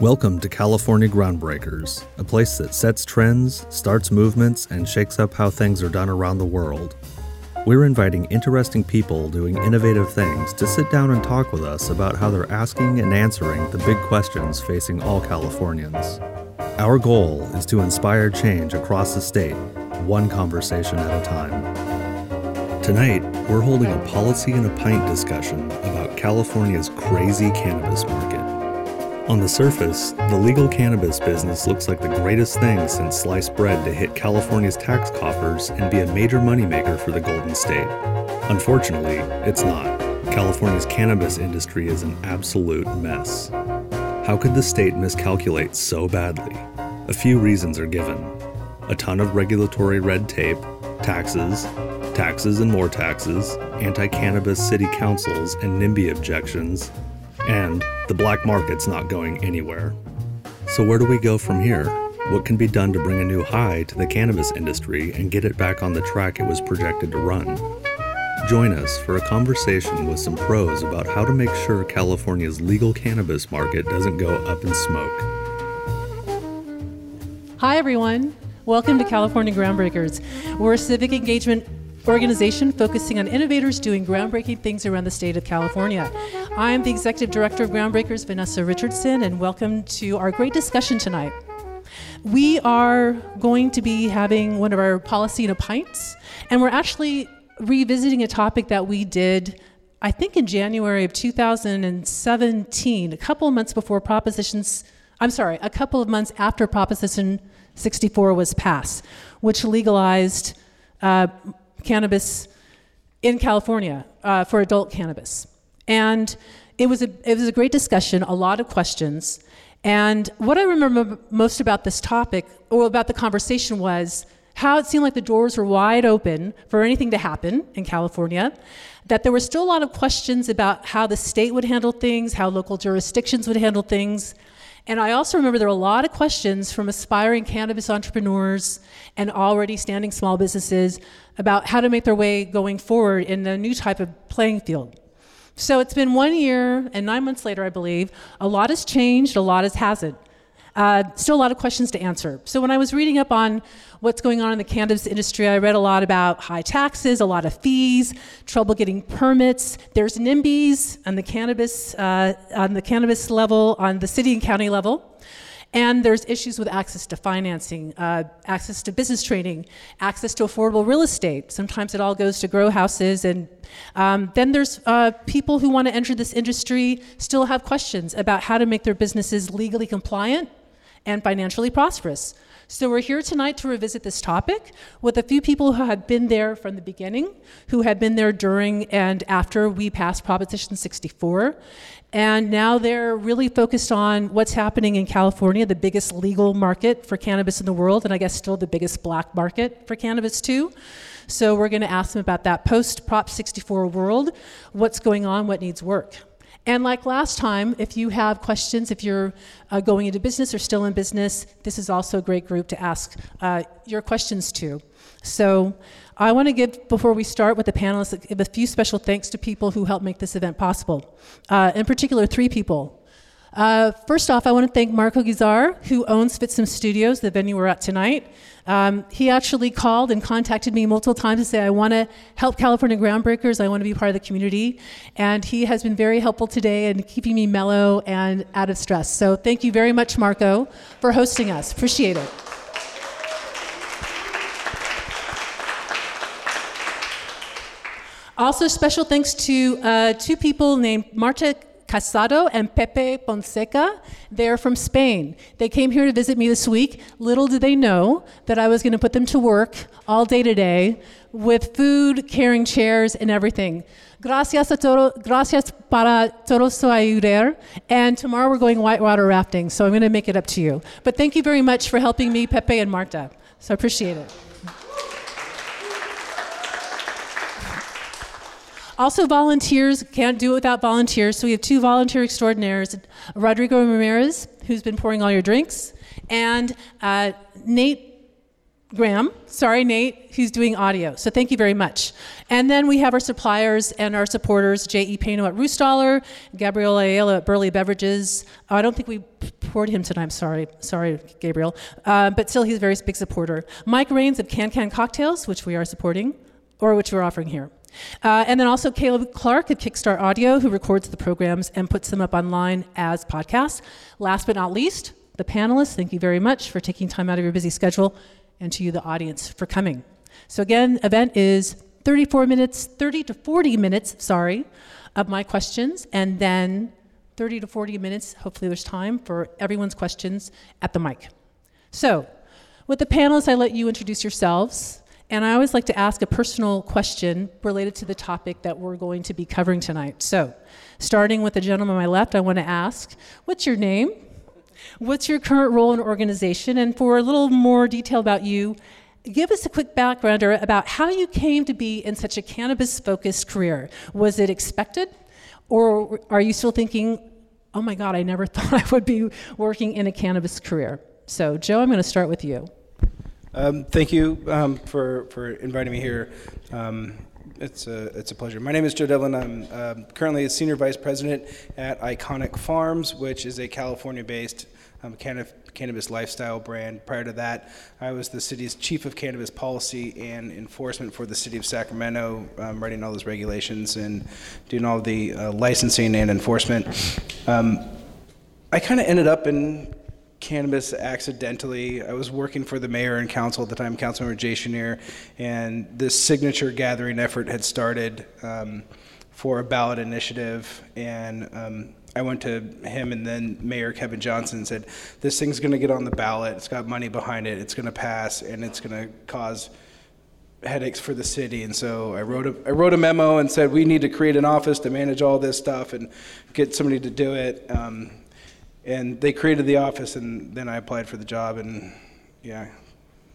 Welcome to California Groundbreakers, a place that sets trends, starts movements, and shakes up how things are done around the world. We're inviting interesting people doing innovative things to sit down and talk with us about how they're asking and answering the big questions facing all Californians. Our goal is to inspire change across the state, one conversation at a time. Tonight, we're holding a policy and a pint discussion about California's crazy cannabis market. On the surface, the legal cannabis business looks like the greatest thing since sliced bread to hit California's tax coffers and be a major moneymaker for the Golden State. Unfortunately, it's not. California's cannabis industry is an absolute mess. How could the state miscalculate so badly? A few reasons are given a ton of regulatory red tape, taxes, taxes and more taxes, anti cannabis city councils and NIMBY objections, and the black market's not going anywhere. So, where do we go from here? What can be done to bring a new high to the cannabis industry and get it back on the track it was projected to run? Join us for a conversation with some pros about how to make sure California's legal cannabis market doesn't go up in smoke. Hi, everyone. Welcome to California Groundbreakers. We're a civic engagement organization focusing on innovators doing groundbreaking things around the state of California. I am the executive director of Groundbreakers, Vanessa Richardson, and welcome to our great discussion tonight. We are going to be having one of our policy in a pints, and we're actually revisiting a topic that we did. I think in January of 2017, a couple of months before Propositions, I'm sorry, a couple of months after Proposition 64 was passed, which legalized uh, cannabis in California uh, for adult cannabis. And it was, a, it was a great discussion, a lot of questions. And what I remember most about this topic, or about the conversation, was how it seemed like the doors were wide open for anything to happen in California, that there were still a lot of questions about how the state would handle things, how local jurisdictions would handle things, and I also remember there were a lot of questions from aspiring cannabis entrepreneurs and already standing small businesses about how to make their way going forward in the new type of playing field. So it's been one year and nine months later, I believe. A lot has changed, a lot has hasn't. Uh, still a lot of questions to answer. So when I was reading up on what's going on in the cannabis industry, I read a lot about high taxes, a lot of fees, trouble getting permits. There's NIMBYs on the cannabis uh, on the cannabis level, on the city and county level. And there's issues with access to financing, uh, access to business training, access to affordable real estate. Sometimes it all goes to grow houses. And um, then there's uh, people who want to enter this industry still have questions about how to make their businesses legally compliant and financially prosperous. So, we're here tonight to revisit this topic with a few people who had been there from the beginning, who had been there during and after we passed Proposition 64. And now they're really focused on what's happening in California, the biggest legal market for cannabis in the world, and I guess still the biggest black market for cannabis, too. So, we're going to ask them about that post Prop 64 world what's going on, what needs work. And like last time, if you have questions, if you're uh, going into business or still in business, this is also a great group to ask uh, your questions to. So I want to give, before we start with the panelists, give a few special thanks to people who helped make this event possible. Uh, in particular, three people. Uh, first off, I want to thank Marco Guizar, who owns Fitsum Studios, the venue we're at tonight. Um, he actually called and contacted me multiple times to say, I want to help California Groundbreakers, I want to be part of the community. And he has been very helpful today in keeping me mellow and out of stress. So thank you very much, Marco, for hosting us. Appreciate it. Also, special thanks to uh, two people named Marta Casado and Pepe Fonseca. They're from Spain. They came here to visit me this week. Little did they know that I was going to put them to work all day today with food, carrying chairs, and everything. Gracias a todo, gracias para todo su ayudar. And tomorrow we're going whitewater rafting, so I'm going to make it up to you. But thank you very much for helping me, Pepe and Marta. So I appreciate it. Also, volunteers can't do it without volunteers. So we have two volunteer extraordinaires Rodrigo Ramirez, who's been pouring all your drinks, and uh, Nate Graham, sorry, Nate, who's doing audio. So thank you very much. And then we have our suppliers and our supporters, J.E. Pano at Roost Gabriel Ayala at Burley Beverages. I don't think we poured him tonight. I'm sorry, sorry, Gabriel. Uh, but still, he's a very big supporter. Mike Rains of Can Can Cocktails, which we are supporting, or which we're offering here. Uh, and then also Caleb Clark at Kickstart Audio, who records the programs and puts them up online as podcasts. Last but not least, the panelists, thank you very much for taking time out of your busy schedule, and to you, the audience, for coming. So again, event is 34 minutes, 30 to 40 minutes, sorry, of my questions, and then 30 to 40 minutes, hopefully there's time for everyone's questions at the mic. So, with the panelists, I let you introduce yourselves, and I always like to ask a personal question related to the topic that we're going to be covering tonight. So, starting with the gentleman on my left, I want to ask, what's your name? What's your current role in organization? And for a little more detail about you, give us a quick background about how you came to be in such a cannabis focused career. Was it expected? Or are you still thinking, oh my God, I never thought I would be working in a cannabis career? So, Joe, I'm going to start with you. Um, thank you um, for, for inviting me here. Um, it's a, it's a pleasure. My name is Joe Devlin. I'm um, currently a senior vice president at Ikanik Farms, which is a California based um, cannabis, cannabis lifestyle brand. Prior to that, I was the city's chief of cannabis policy and enforcement for the city of Sacramento, um, writing all those regulations and doing all the uh, licensing and enforcement. I kind of ended up in cannabis accidentally. I was working for the mayor and council at the time, Councilmember Jay Schenirer, and this signature gathering effort had started um, for a ballot initiative. And um, I went to him and then Mayor Kevin Johnson and said, This thing's going to get on the ballot. It's got money behind it. It's going to pass, and it's going to cause headaches for the city. And so I wrote a, I wrote a memo and said, We need to create an office to manage all this stuff and get somebody to do it. Um, and they created the office, and then I applied for the job, and yeah,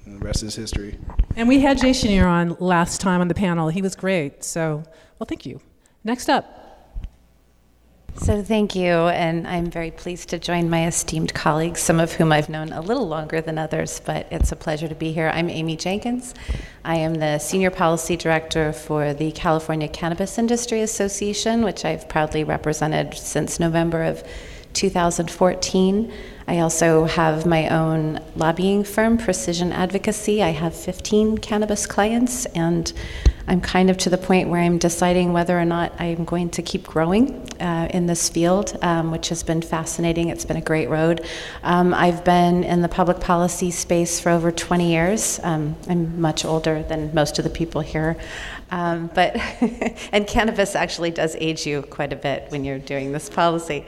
and the rest is history. And we had Jay Schenirer on last time on the panel. He was great. So, well, thank you. Next up. So, thank you, and I'm very pleased to join my esteemed colleagues, some of whom I've known a little longer than others, but it's a pleasure to be here. I'm Amy Jenkins. I am the Senior Policy Director for the California Cannabis Industry Association, which I've proudly represented since November of 2014. I also have my own lobbying firm, Precision Advocacy. I have 15 cannabis clients, and I'm kind of to the point where I'm deciding whether or not I'm going to keep growing uh, in this field, um, which has been fascinating. It's been a great road. Um, I've been in the public policy space for over 20 years. Um, I'm much older than most of the people here. Um, but and cannabis actually does age you quite a bit when you're doing this policy.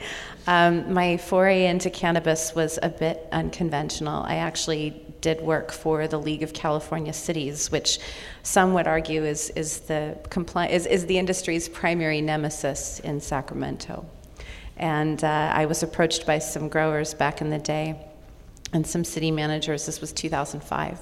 Um, my foray into cannabis was a bit unconventional. I actually did work for the League of California Cities, which some would argue is, is, the, compli- is, is the industry's primary nemesis in Sacramento. And uh, I was approached by some growers back in the day and some city managers. This was 2005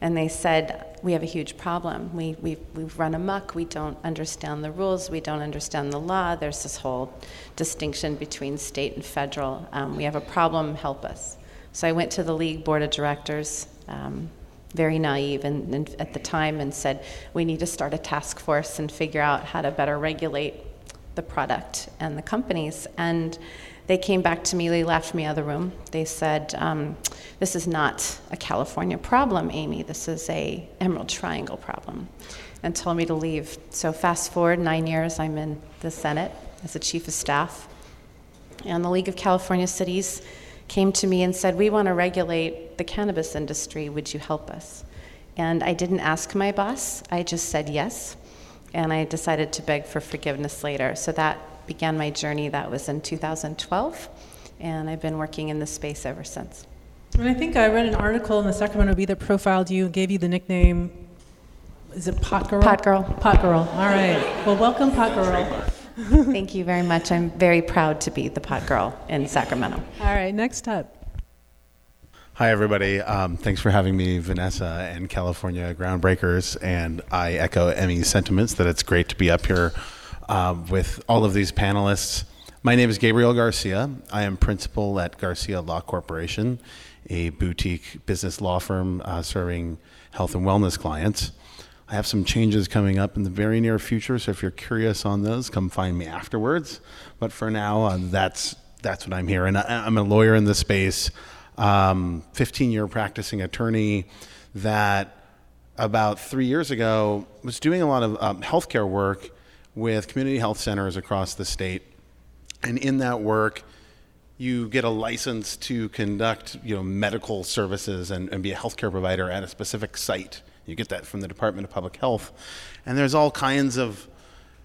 and they said, We have a huge problem. We, we, we've run amok. We don't understand the rules. We don't understand the law. There's this whole distinction between state and federal. Um, we have a problem. Help us. So I went to the league board of directors, um, very naive and, and at the time, and said, We need to start a task force and figure out how to better regulate the product and the companies. And they came back to me, they left me out of the room. They said, um, This is not a California problem, Amy. This is a Emerald Triangle problem, and told me to leave. So, fast forward nine years, I'm in the Senate as the chief of staff. And the League of California Cities came to me and said, We want to regulate the cannabis industry. Would you help us? And I didn't ask my boss, I just said yes. And I decided to beg for forgiveness later. So that began my journey. That was in 2012, and I've been working in this space ever since. And I think I read an article in the Sacramento Bee that profiled you and gave you the nickname. Is it Pot Girl? Pot Girl. Pot Girl. All right. Well, welcome, Pot Girl. Thank you very much. I'm very proud to be the Pot Girl in Sacramento. All right. Next up. Hi, everybody. Um, thanks for having me, Vanessa and California Groundbreakers. And I echo Emmy's sentiments that it's great to be up here uh, with all of these panelists. My name is Gabriel Garcia. I am principal at Garcia Law Corporation, a boutique business law firm uh, serving health and wellness clients. I have some changes coming up in the very near future, so if you're curious on those, come find me afterwards. But for now, uh, that's that's what I'm here. And I, am a lawyer in the space, um, 15 year practicing attorney that about three years ago was doing a lot of um, healthcare work with community health centers across the state. And in that work, you get a license to conduct you know, medical services and, and be a healthcare provider at a specific site. You get that from the Department of Public Health. And there's all kinds of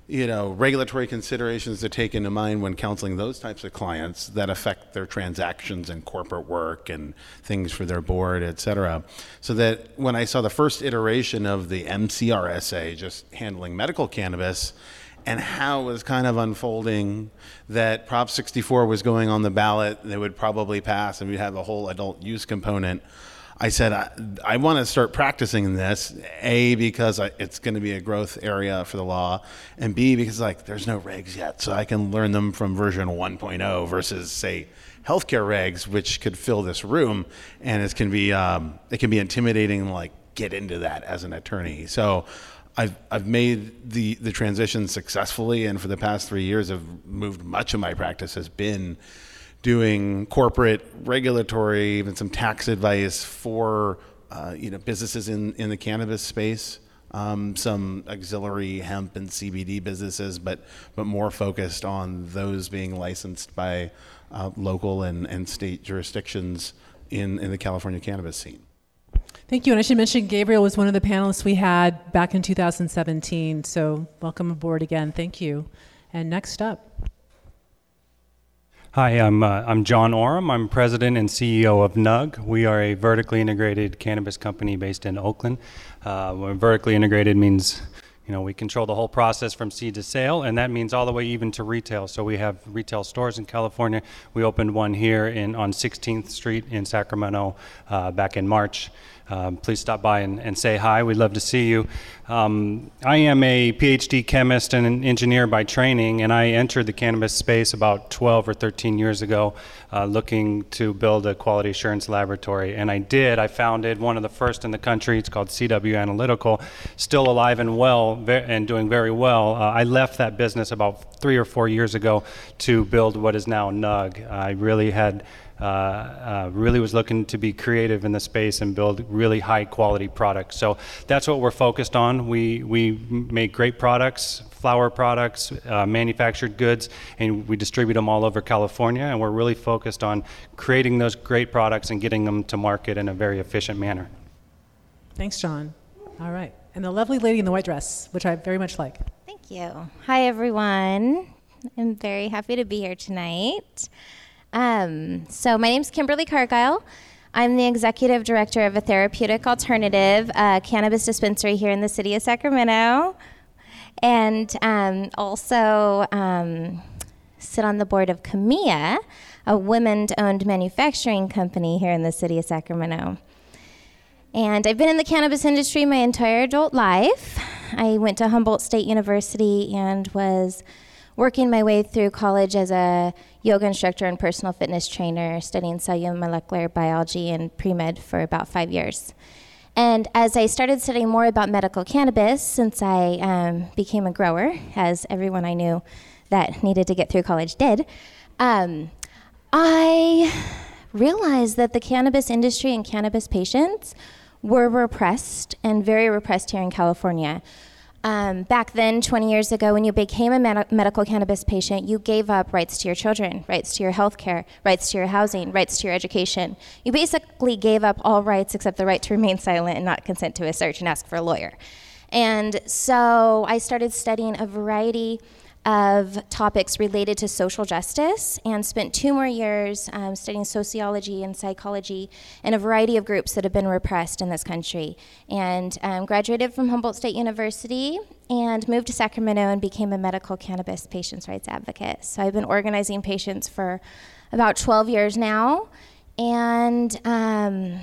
you know, regulatory considerations to take into mind when counseling those types of clients that affect their transactions and corporate work and things for their board, et cetera. So that when I saw the first iteration of the MCRSA just handling medical cannabis, and how it was kind of unfolding that Prop 64 was going on the ballot, they would probably pass, and we'd have a whole adult use component. I said, I, I want to start practicing this, A, because I, it's going to be a growth area for the law, and B, because like there's no regs yet, so I can learn them from version 1.0 versus, say, healthcare regs, which could fill this room, and it can be um, it can be intimidating. Like get into that as an attorney. So I've I've made the the transition successfully, and for the past three years, I've moved much of my practice has been doing corporate regulatory, even some tax advice for uh, you know businesses in in the cannabis space. Um, some auxiliary hemp and CBD businesses, but but more focused on those being licensed by uh, local and, and state jurisdictions in, in the California cannabis scene. Thank you. And I should mention Gabriel was one of the panelists we had back in 2017. So welcome aboard again. Thank you. And next up. Hi, I'm, uh, I'm John Oram. I'm president and CEO of Nug. We are a vertically integrated cannabis company based in Oakland. Uh, vertically integrated means you know, we control the whole process from seed to sale, and that means all the way even to retail. So we have retail stores in California. We opened one here in on 16th Street in Sacramento uh, back in March. Um, please stop by and, and, say hi. We'd love to see you. Um, I am a PhD chemist and an engineer by training, and I entered the cannabis space about 12 or 13 years ago uh, looking to build a quality assurance laboratory. And I did. I founded one of the first in the country. It's called CW Analytical, still alive and well and doing very well. Uh, I left that business about three or four years ago to build what is now NUG. I really had uh, uh, really was looking to be creative in the space and build really high quality products. So that's what we're focused on. We, we make great products, flower products, uh, manufactured goods, and we distribute them all over California. And we're really focused on creating those great products and getting them to market in a very efficient manner. Thanks, John. All right. And the lovely lady in the white dress, which I very much like. Thank you. Hi, everyone. I'm very happy to be here tonight. Um, so, my name is Kimberly Cargile. I'm the executive director of a therapeutic alternative uh, cannabis dispensary here in the city of Sacramento, and um, also um, sit on the board of Camilla, a women-owned manufacturing company here in the city of Sacramento. And I've been in the cannabis industry my entire adult life. I went to Humboldt State University and was working my way through college as a yoga instructor and personal fitness trainer, studying cellular molecular biology and pre med for about five years. And as I started studying more about medical cannabis, since I um, became a grower, as everyone I knew that needed to get through college did, um, I realized that the cannabis industry and cannabis patients were repressed and very repressed here in California. Um, back then, 20 years ago, when you became a med- medical cannabis patient, you gave up rights to your children, rights to your health care, rights to your housing, rights to your education. You basically gave up all rights except the right to remain silent and not consent to a search and ask for a lawyer. And so I started studying a variety of topics related to social justice and spent two more years um, studying sociology and psychology in a variety of groups that have been repressed in this country. And um, graduated from Humboldt State University and moved to Sacramento and became a medical cannabis patients' rights advocate. So I've been organizing patients for about 12 years now and um,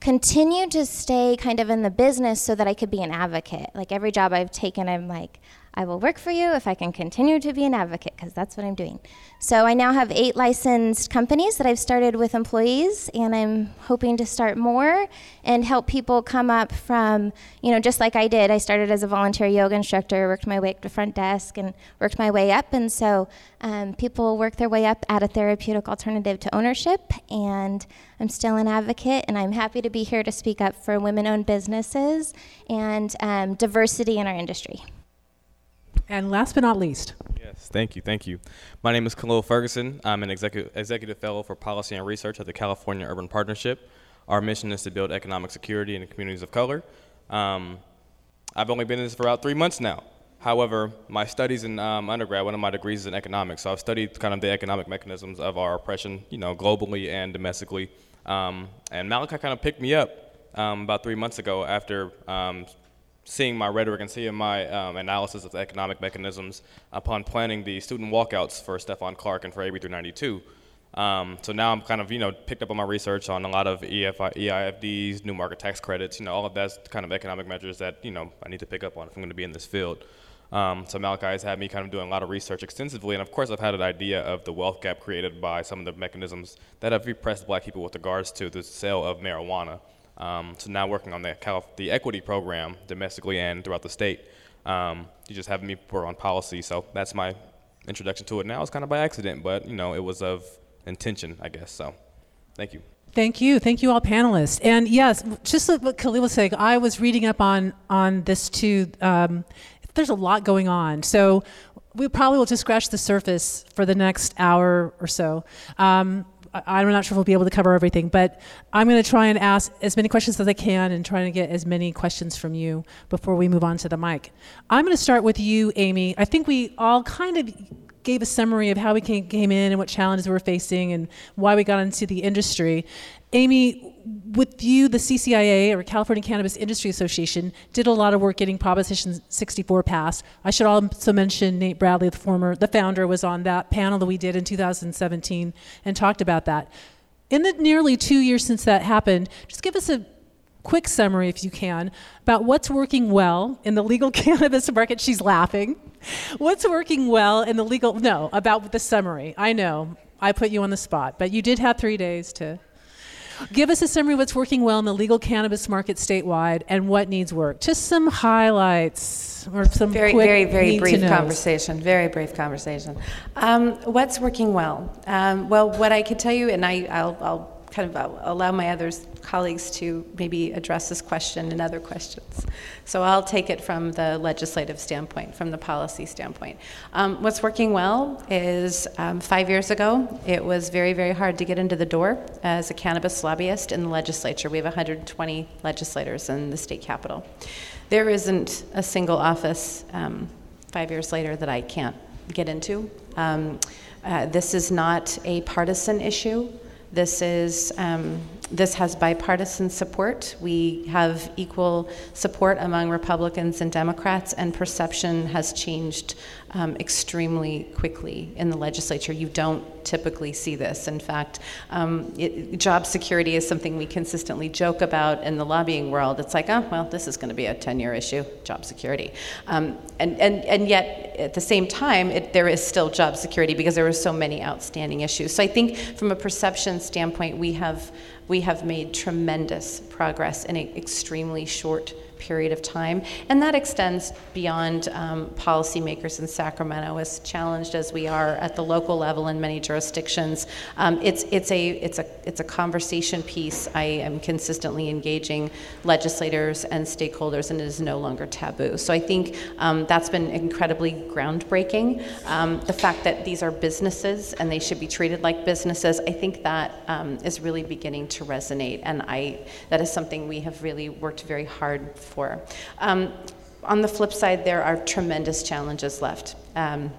continued to stay kind of in the business so that I could be an advocate. Like every job I've taken, I'm like, I will work for you if I can continue to be an advocate, because that's what I'm doing. So I now have eight licensed companies that I've started with employees, and I'm hoping to start more and help people come up from, you know, just like I did. I started as a volunteer yoga instructor, worked my way up to front desk, and worked my way up. And so um, people work their way up at a therapeutic alternative to ownership, and I'm still an advocate, and I'm happy to be here to speak up for women owned businesses and um, diversity in our industry. And last but not least, Yes, thank you, thank you. My name is Khalil Ferguson. I'm an executive, executive fellow for policy and research at the California Urban Partnership. Our mission is to build economic security in the communities of color. Um, I've only been in this for about three months now. However, my studies in um, undergrad, one of my degrees is in economics, so I've studied kind of the economic mechanisms of our oppression, you know, globally and domestically. Um, and Malachi kind of picked me up um, about three months ago after um, seeing my rhetoric and seeing my um, analysis of the economic mechanisms upon planning the student walkouts for Stephon Clark and for AB 392. Um, so now I'm kind of, you know, picked up on my research on a lot of EFI, EIFDs, new market tax credits, you know, all of that's kind of economic measures that, you know, I need to pick up on if I'm going to be in this field. Um, so Malachi has had me kind of doing a lot of research extensively, and of course I've had an idea of the wealth gap created by some of the mechanisms that have repressed black people with regards to the sale of marijuana. Um, so now working on the, Calif- the equity program domestically and throughout the state. Um, you just have me work on policy, so that's my introduction to it now. It's kind of by accident, but you know it was of intention, I guess. So, thank you. Thank you, thank you all panelists. And yes, just like what Khalil was saying, I was reading up on on this too. Um, there's a lot going on, so we probably will just scratch the surface for the next hour or so. Um, I'm not sure if we'll be able to cover everything, but I'm going to try and ask as many questions as I can and try to get as many questions from you before we move on to the mic. I'm going to start with you, Amy. I think we all kind of gave a summary of how we came, came in and what challenges we're facing and why we got into the industry. Amy, with you, the CCIA or California Cannabis Industry Association did a lot of work getting Proposition 64 passed. I should also mention Nate Bradley, the former, the founder, was on that panel that we did in 2017 and talked about that. In the nearly two years since that happened, just give us a quick summary, if you can, about what's working well in the legal cannabis market. She's laughing. What's working well in the legal? No, about the summary. I know I put you on the spot, but you did have three days to give us a summary of what's working well in the legal cannabis market statewide and what needs work. Just some highlights or some Very, quick very, very brief conversation. Very brief conversation. Um, what's working well? Um, well, what I could tell you, and I, I'll, I'll kind of uh, allow my other colleagues to maybe address this question and other questions. So I'll take it from the legislative standpoint, from the policy standpoint. Um, what's working well is um, five years ago, it was very, very hard to get into the door as a cannabis lobbyist in the legislature. We have 120 legislators in the state capitol. There isn't a single office um, five years later that I can't get into. Um, uh, this is not a partisan issue. This is um, this has bipartisan support. We have equal support among Republicans and Democrats, and perception has changed um, extremely quickly in the legislature. You don't typically see this. In fact, um, it, job security is something we consistently joke about in the lobbying world. It's like, oh, well, this is going to be a 10 year issue, job security. Um, and, and, and yet, at the same time, it, there is still job security because there are so many outstanding issues. So I think from a perception standpoint, we have, we have made tremendous progress in an extremely short period of time. And that extends beyond um, policymakers in Sacramento, as challenged as we are at the local level in many jurisdictions. Um, it's, it's, a, it's, a, it's a conversation piece. I am consistently engaging legislators and stakeholders, and it is no longer taboo. So I think um, that's been incredibly groundbreaking. Um, the fact that these are businesses and they should be treated like businesses, I think that um, is really beginning to resonate, and I, that is something we have really worked very hard for. Um, on the flip side, there are tremendous challenges left. Um,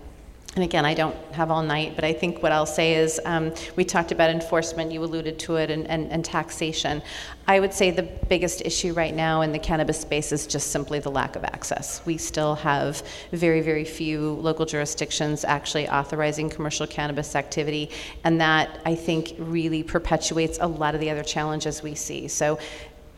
and again, I don't have all night, but I think what I'll say is um, we talked about enforcement, you alluded to it, and, and, and taxation. I would say the biggest issue right now in the cannabis space is just simply the lack of access. We still have very, very few local jurisdictions actually authorizing commercial cannabis activity, and that I think really perpetuates a lot of the other challenges we see. So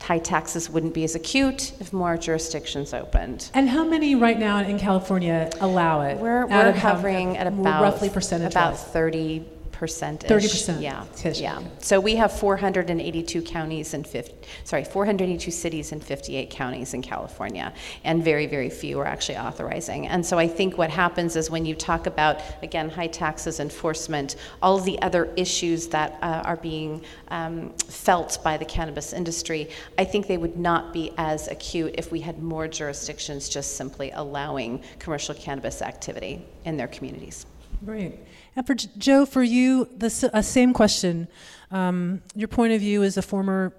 high taxes wouldn't be as acute if more jurisdictions opened. And how many right now in California allow it? We're, we're hovering at about roughly percentage about 30 percent. 30%. yeah yeah. So we have 482 counties and 50 sorry 482 cities and 58 counties in california and very very few are actually authorizing. And so i think what happens is when you talk about again high taxes enforcement all the other issues that uh, are being um, felt by the cannabis industry i think they would not be as acute if we had more jurisdictions just simply allowing commercial cannabis activity in their communities. Right. And for Joe, for you, the uh, same question. Um, your point of view as a former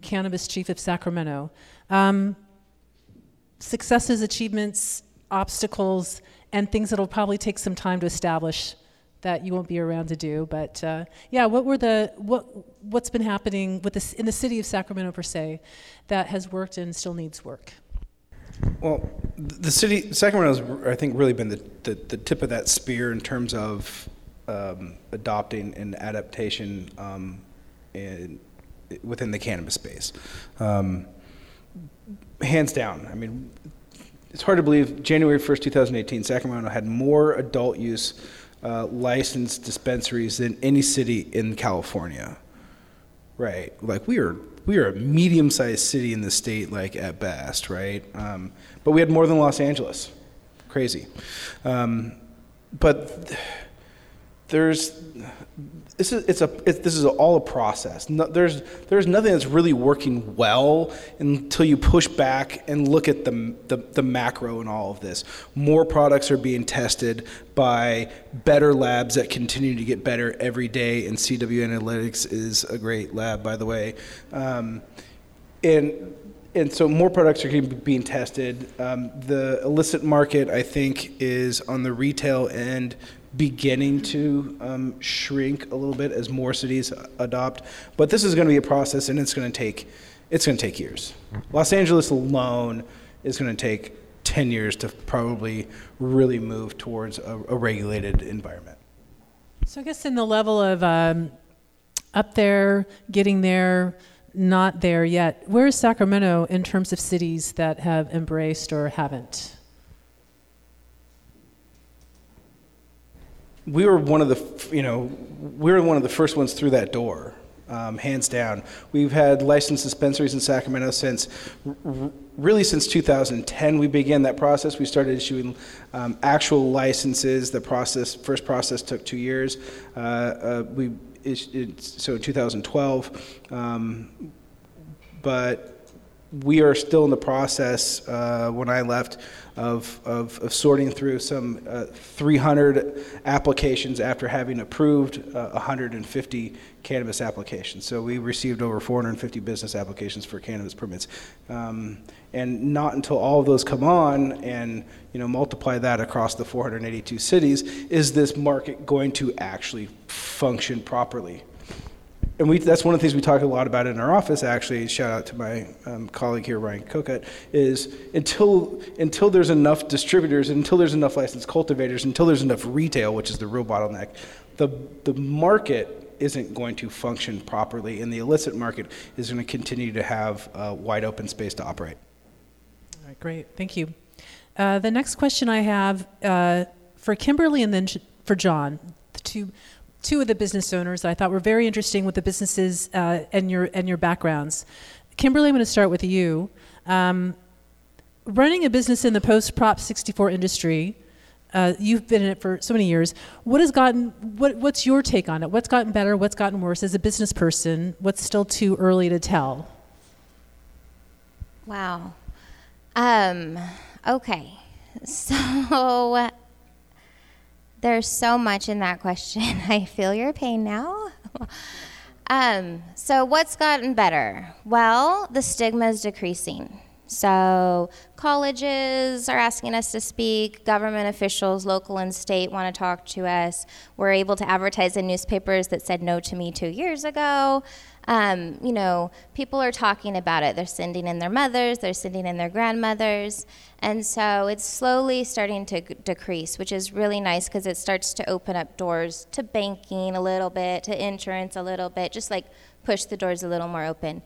cannabis chief of Sacramento. Um, successes, achievements, obstacles, and things that'll probably take some time to establish that you won't be around to do. But uh, yeah, what were the what what's been happening with this in the city of Sacramento per se that has worked and still needs work? Well, the city, Sacramento's, I think, really been the, the, the tip of that spear in terms of um, adopting an adaptation um, in, within the cannabis space. Um, hands down, I mean, it's hard to believe January 1st, 2018, Sacramento had more adult use uh, licensed dispensaries than any city in California. Right. Like we are we are a medium sized city in the state, like at best, right? Um, but we had more than Los Angeles. Crazy. Um, but th- there's this is it's a it, this is all a process. No, there's there's nothing that's really working well until you push back and look at the, the the macro in all of this. More products are being tested by better labs that continue to get better every day. And CW Analytics is a great lab, by the way. Um, and and so more products are being tested. Um, the illicit market, I think, is on the retail end beginning to um, shrink a little bit as more cities adopt. But this is going to be a process, and it's going to take it's going to take years. Los Angeles alone is going to take 10 years to probably really move towards a, a regulated environment. So I guess in the level of um, up there, getting there, not there yet. Where is Sacramento in terms of cities that have embraced or haven't? We were one of the, you know, we were one of the first ones through that door, um, hands down. We've had licensed dispensaries in Sacramento since, really since 2010. We began that process. We started issuing um, actual licenses. The process, first process, took two years. Uh, uh, we issued, so in 2012, um, but we are still in the process, uh, when I left, of, of, of sorting through some uh, 300 applications after having approved uh, 150 cannabis applications. So we received over 450 business applications for cannabis permits. Um, and not until all of those come on and you know multiply that across the 482 cities is this market going to actually function properly and we, that's one of the things we talk a lot about in our office. Actually, shout out to my um, colleague here, Ryan Kokut, is until until there's enough distributors, until there's enough licensed cultivators, until there's enough retail, which is the real bottleneck, the the market isn't going to function properly, and the illicit market is going to continue to have uh, wide open space to operate. All right, great. Thank you. Uh, the next question I have uh, for Kimberly and then for John, the two two of the business owners that I thought were very interesting with the businesses uh, and your and your backgrounds. Kimberly, I'm going to start with you. Um, running a business in the post Prop 64 industry, uh, you've been in it for so many years. What has gotten? What, what's your take on it? What's gotten better? What's gotten worse as a business person? What's still too early to tell? Wow. Um, okay. So there's so much in that question. I feel your pain now. um, so what's gotten better? Well, the stigma is decreasing. So colleges are asking us to speak, government officials, local and state want to talk to us. We're able to advertise in newspapers that said no to me two years ago. Um, you know, people are talking about it. They're sending in their mothers, they're sending in their grandmothers. And so it's slowly starting to g- decrease, which is really nice because it starts to open up doors to banking a little bit, to insurance a little bit, just like push the doors a little more open.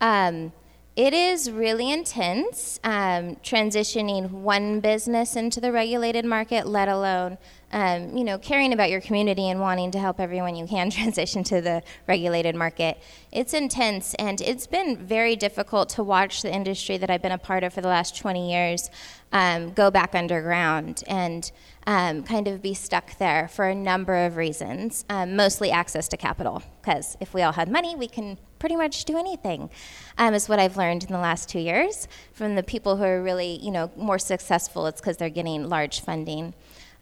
Um, it is really intense um, transitioning one business into the regulated market, let alone, um, you know, caring about your community and wanting to help everyone you can transition to the regulated market. It's intense, and it's been very difficult to watch the industry that I've been a part of for the last 20 years um, go back underground and um, kind of be stuck there for a number of reasons, um, mostly access to capital, because if we all had money, we can pretty much do anything, um, is what I've learned in the last two years from the people who are really, you know, more successful. It's because they're getting large funding.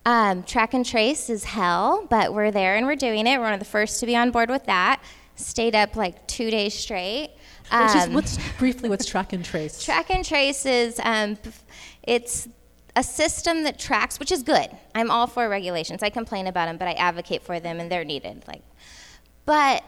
Um, track and trace is hell, but we're there and we're doing it. We're one of the first to be on board with that. Stayed up like two days straight. Um, just, what's briefly what's track and trace? Track and trace is um, it's a system that tracks, which is good. I'm all for regulations. I complain about them, but I advocate for them, and they're needed. Like, but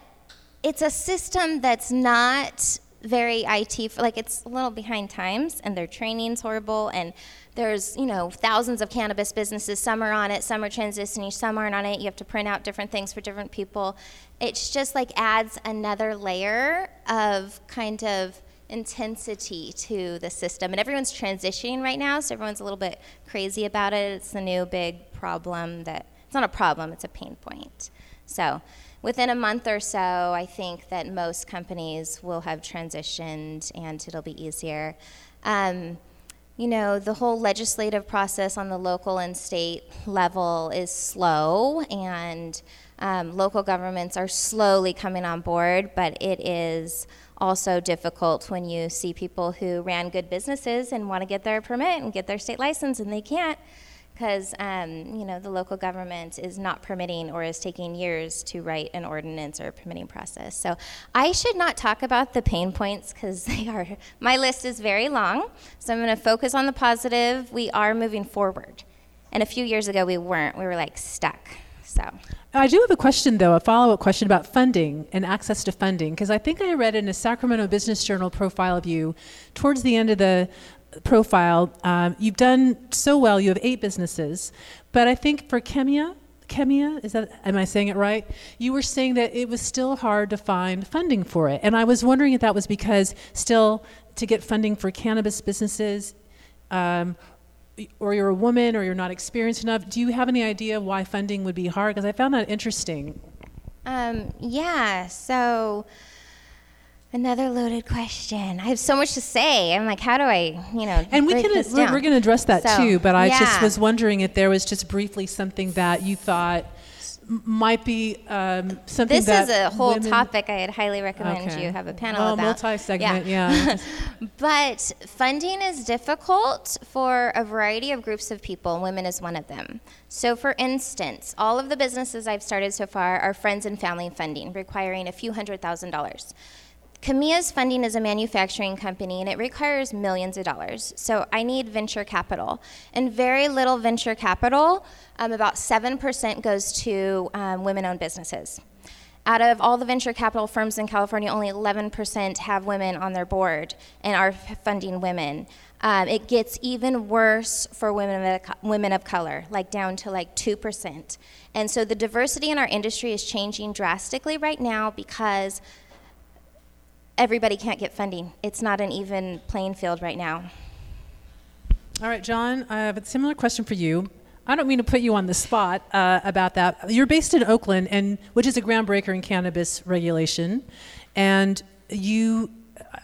it's a system that's not very IT, like it's a little behind times, and their training's horrible, and there's you know thousands of cannabis businesses. Some are on it, some are transitioning, some aren't on it. You have to print out different things for different people. It's just like adds another layer of kind of intensity to the system, and everyone's transitioning right now, so everyone's a little bit crazy about it. It's the new big problem that it's not a problem; it's a pain point. So within a month or so, I think that most companies will have transitioned and it'll be easier. Um, you know, the whole legislative process on the local and state level is slow, and um, local governments are slowly coming on board, but it is also difficult when you see people who ran good businesses and want to get their permit and get their state license and they can't because um, you know the local government is not permitting or is taking years to write an ordinance or a permitting process. So I should not talk about the pain points because they are my list is very long. So I'm going to focus on the positive. We are moving forward, and a few years ago we weren't. We were like stuck. So. I do have a question, though, a follow up question about funding and access to funding, because I think I read in a Sacramento Business Journal profile of you towards the end of the profile, um, you've done so well. You have eight businesses, but I think for Chemia, Chemia, is that am I saying it right? You were saying that it was still hard to find funding for it, and I was wondering if that was because still to get funding for cannabis businesses, um, or you're a woman, or you're not experienced enough. Do you have any idea why funding would be hard? Because I found that interesting. Um, yeah. So. Another loaded question. I have so much to say. I'm like, how do I, you know? And we can we're, we're going to address that so, too. But I yeah. just was wondering if there was just briefly something that you thought might be um, something this is a whole women... topic i would highly recommend okay. you have a panel oh, about multi-segment yeah, yeah. but funding is difficult for a variety of groups of people women is one of them so for instance all of the businesses i've started so far are friends and family funding requiring a few hundred thousand dollars Chemia's funding is a manufacturing company and it requires millions of dollars. So I need venture capital. And very little venture capital, um, about 7% goes to um, women owned businesses. Out of all the venture capital firms in California, only 11% have women on their board and are funding women. Um, it gets even worse for women of, women of color, like down to like 2%. And so the diversity in our industry is changing drastically right now because everybody can't get funding. It's not an even playing field right now. All right, John, I have a similar question for you. I don't mean to put you on the spot uh, about that. You're based in Oakland, and which is a groundbreaker in cannabis regulation, and you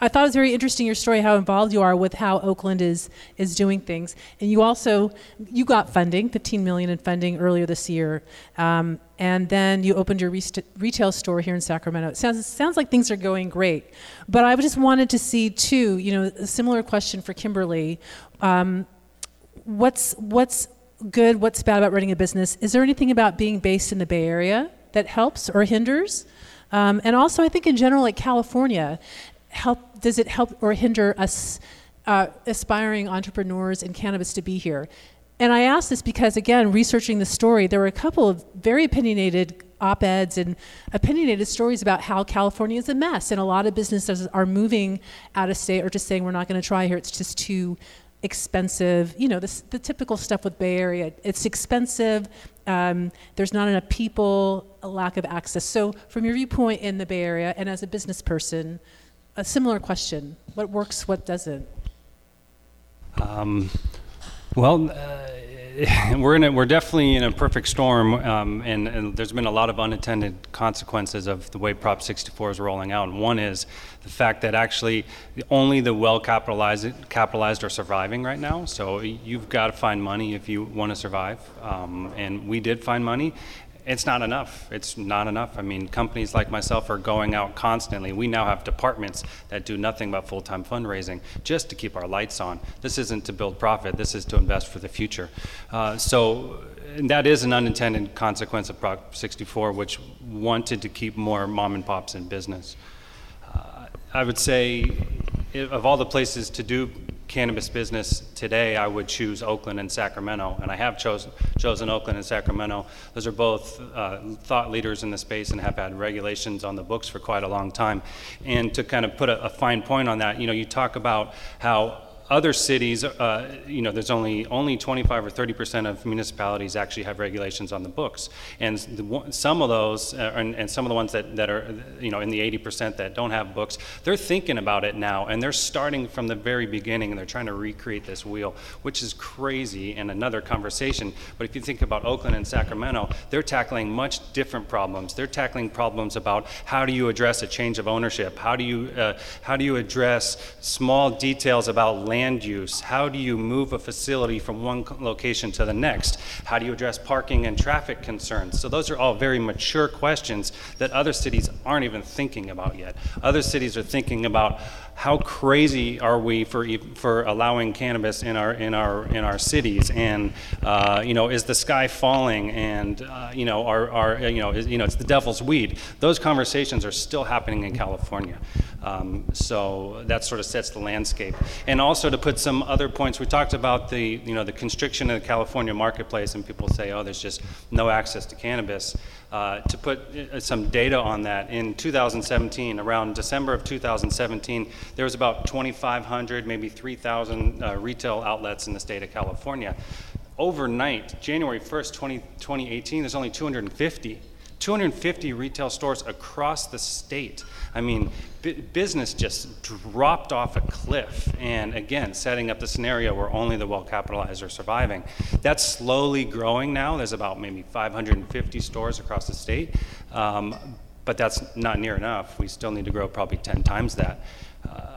I thought it was very interesting your story, how involved you are with how Oakland is is doing things, and you also you got funding, 15 million in funding earlier this year, um, and then you opened your retail store here in Sacramento. It sounds sounds like things are going great, but I just wanted to see too, you know, a similar question for Kimberly. Um, what's what's good? What's bad about running a business? Is there anything about being based in the Bay Area that helps or hinders? Um, and also, I think in general, like California, help does it help or hinder us uh, aspiring entrepreneurs in cannabis to be here? And I ask this because, again, researching the story, there were a couple of very opinionated op eds and opinionated stories about how California is a mess, and a lot of businesses are moving out of state or just saying, we're not going to try here, it's just too expensive. You know, the, the typical stuff with Bay Area. It's expensive, um, there's not enough people, a lack of access. So, from your viewpoint in the Bay Area and as a business person, a similar question what works, what doesn't? Um, well, uh, we're in a, we're definitely in a perfect storm, um, and, and, there's been a lot of unintended consequences of the way Prop 64 is rolling out. And one is the fact that actually only the well capitalized capitalized are surviving right now. So you've got to find money if you want to survive. Um, and we did find money, it's not enough. It's not enough. I mean, companies like myself are going out constantly. We now have departments that do nothing but full time fundraising just to keep our lights on. This isn't to build profit, this is to invest for the future. Uh, so, that is an unintended consequence of Prop 64, which wanted to keep more mom and pops in business. Uh, I would say, of all the places to do cannabis business today, I would choose Oakland and Sacramento, and I have chosen, chosen Oakland and Sacramento. Those are both uh, thought leaders in the space and have had regulations on the books for quite a long time. And to kind of put a, a fine point on that, you know, you talk about how other cities, uh, you know, there's only only 25 or 30 percent of municipalities actually have regulations on the books, and the, some of those, uh, and, and, some of the ones that, that are, you know, in the 80 percent that don't have books, they're thinking about it now, and they're starting from the very beginning, and they're trying to recreate this wheel, which is crazy and another conversation. But if you think about Oakland and Sacramento, they're tackling much different problems. They're tackling problems about how do you address a change of ownership, how do you uh, how do you address small details about land land use? How do you move a facility from one location to the next? How do you address parking and traffic concerns? So, those are all very mature questions that other cities aren't even thinking about yet. Other cities are thinking about how crazy are we for for allowing cannabis in our in our in our cities? And uh, you know, is the sky falling? And uh, you know, are, are you know, is, you know, it's the devil's weed. Those conversations are still happening in California. Um, so that sort of sets the landscape. And also to put some other points, we talked about the you know the constriction of the California marketplace, and people say, oh, there's just no access to cannabis. Uh, to put uh, some data on that, in 2017, around December of 2017, there was about 2,500, maybe 3,000 uh, retail outlets in the state of California. Overnight, January 1st, 20, 2018, there's only 250. 250 retail stores across the state. I mean, business just dropped off a cliff. And again, setting up the scenario where only the well capitalized are surviving. That's slowly growing now. There's about maybe 550 stores across the state. Um, but that's not near enough. We still need to grow probably 10 times that. Uh,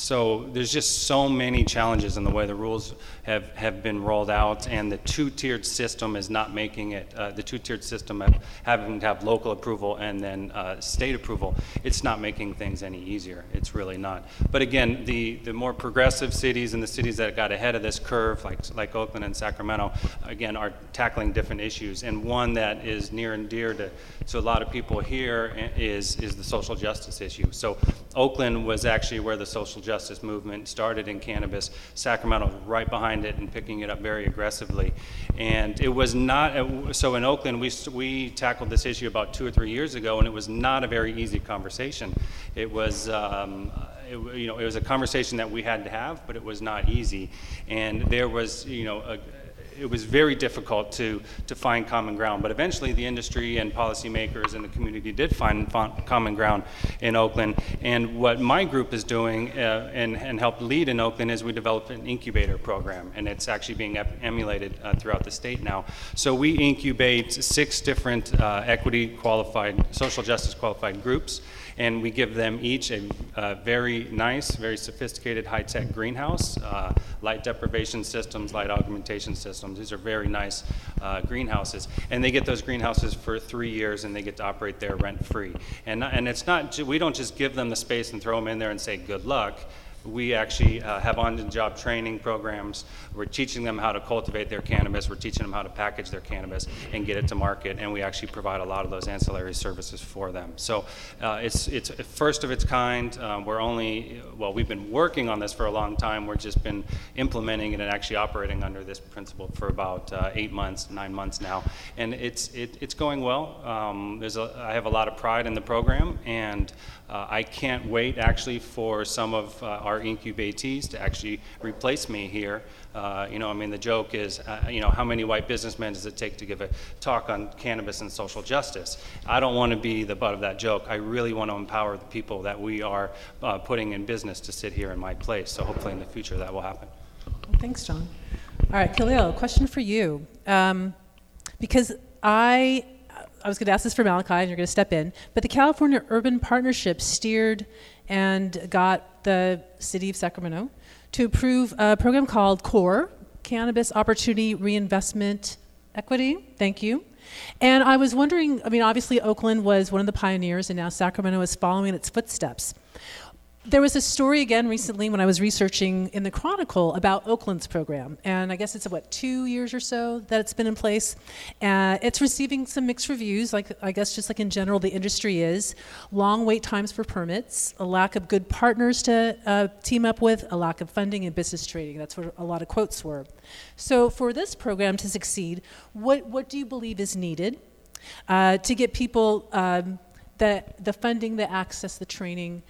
so there's just so many challenges in the way the rules have, have been rolled out, and the two-tiered system is not making it. Uh, the two-tiered system of having to have local approval and then uh, state approval, it's not making things any easier. It's really not. But again, the the more progressive cities and the cities that got ahead of this curve, like like Oakland and Sacramento, again are tackling different issues. And one that is near and dear to to a lot of people here is is the social justice issue. So Oakland was actually where the social movement started in cannabis. Sacramento was right behind it and picking it up very aggressively. And it was not, so in Oakland, we, we tackled this issue about two or three years ago, and it was not a very easy conversation. It was, um, it, you know, it was a conversation that we had to have, but it was not easy. And there was, you know, a, it was very difficult to, to find common ground. But eventually, the industry and policymakers and the community did find common ground in Oakland. And what my group is doing uh, and, and helped lead in Oakland is we developed an incubator program, and it's actually being emulated uh, throughout the state now. So we incubate six different uh, equity qualified, social justice qualified groups and we give them each a, a very nice, very sophisticated high-tech greenhouse, uh, light deprivation systems, light augmentation systems. These are very nice uh, greenhouses, and they get those greenhouses for three years, and they get to operate there rent-free. And and it's not we don't just give them the space and throw them in there and say good luck we actually uh, have on-the-job training programs. We're teaching them how to cultivate their cannabis. We're teaching them how to package their cannabis and get it to market. And we actually provide a lot of those ancillary services for them. So uh, it's it's first of its kind. Um, we're only well, we've been working on this for a long time. We've just been implementing it and actually operating under this principle for about uh, eight months, nine months now, and it's it, it's going well. Um, there's a, I have a lot of pride in the program, and uh, I can't wait actually for some of uh, our incubatees to actually replace me here. Uh, you know, I mean, the joke is, uh, you know, how many white businessmen does it take to give a talk on cannabis and social justice? I don't want to be the butt of that joke. I really want to empower the people that we are uh, putting in business to sit here in my place. So hopefully in the future that will happen. Thanks, John. All right, Khalil, question for you. Um, because I, I was going to ask this for Malachi, and you're going to step in, but the California Urban Partnership steered and got the city of Sacramento to approve a program called CORE, Cannabis Opportunity Reinvestment Equity. Thank you. And I was wondering, I mean, obviously Oakland was one of the pioneers, and now Sacramento is following in its footsteps. There was a story again recently when I was researching in the Chronicle about Oakland's program, and I guess it's what two years or so that it's been in place. Uh, it's receiving some mixed reviews, like I guess just like in general the industry is. Long wait times for permits, a lack of good partners to uh, team up with, a lack of funding and business training. That's what a lot of quotes were. So for this program to succeed, what what do you believe is needed uh, to get people um, the the funding, the access, the training?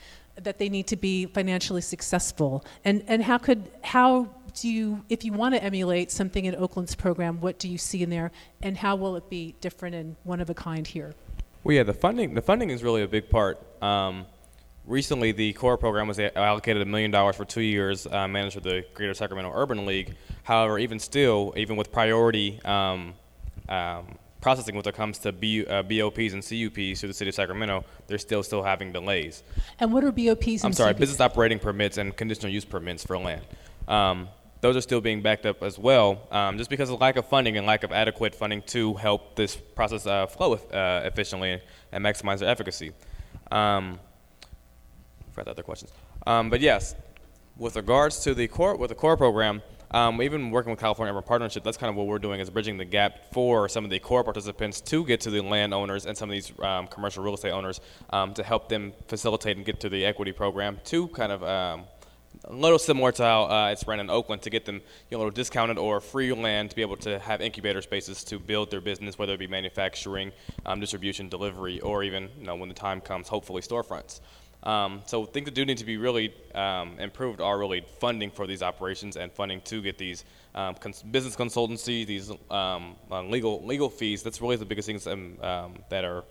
That they need to be financially successful. And and how could how do you if you want to emulate something in oakland's program what do you see in there? And how will it be different and one of a kind here? Well yeah the funding the funding is really a big part. Um, recently the core program was allocated a million dollars for two years uh, managed with the greater sacramento urban league. However even still even with priority um, um, processing when it comes to B, uh, BOPs and CUPs through the city of Sacramento, they're still still having delays. And what are BOPs? I'm sorry, CUPs? business operating permits and conditional use permits for land. Um, those are still being backed up as well, um, just because of lack of funding and lack of adequate funding to help this process uh, flow uh, efficiently and maximize their efficacy. Um, forgot the other questions, um, but yes, with regards to the core with the core program, um, even working with California Urban Partnership, that's kind of what we're doing is bridging the gap for some of the core participants to get to the landowners and some of these um, commercial real estate owners um, to help them facilitate and get to the equity program to kind of um, a little similar to how uh, it's run in Oakland to get them you know, a little discounted or free land to be able to have incubator spaces to build their business, whether it be manufacturing, um, distribution, delivery, or even you know when the time comes, hopefully storefronts. Um, so things that do need to be really um, improved are really funding for these operations and funding to get these um, cons- business consultancy, these um, uh, legal legal fees. That's really the biggest things um, um, that are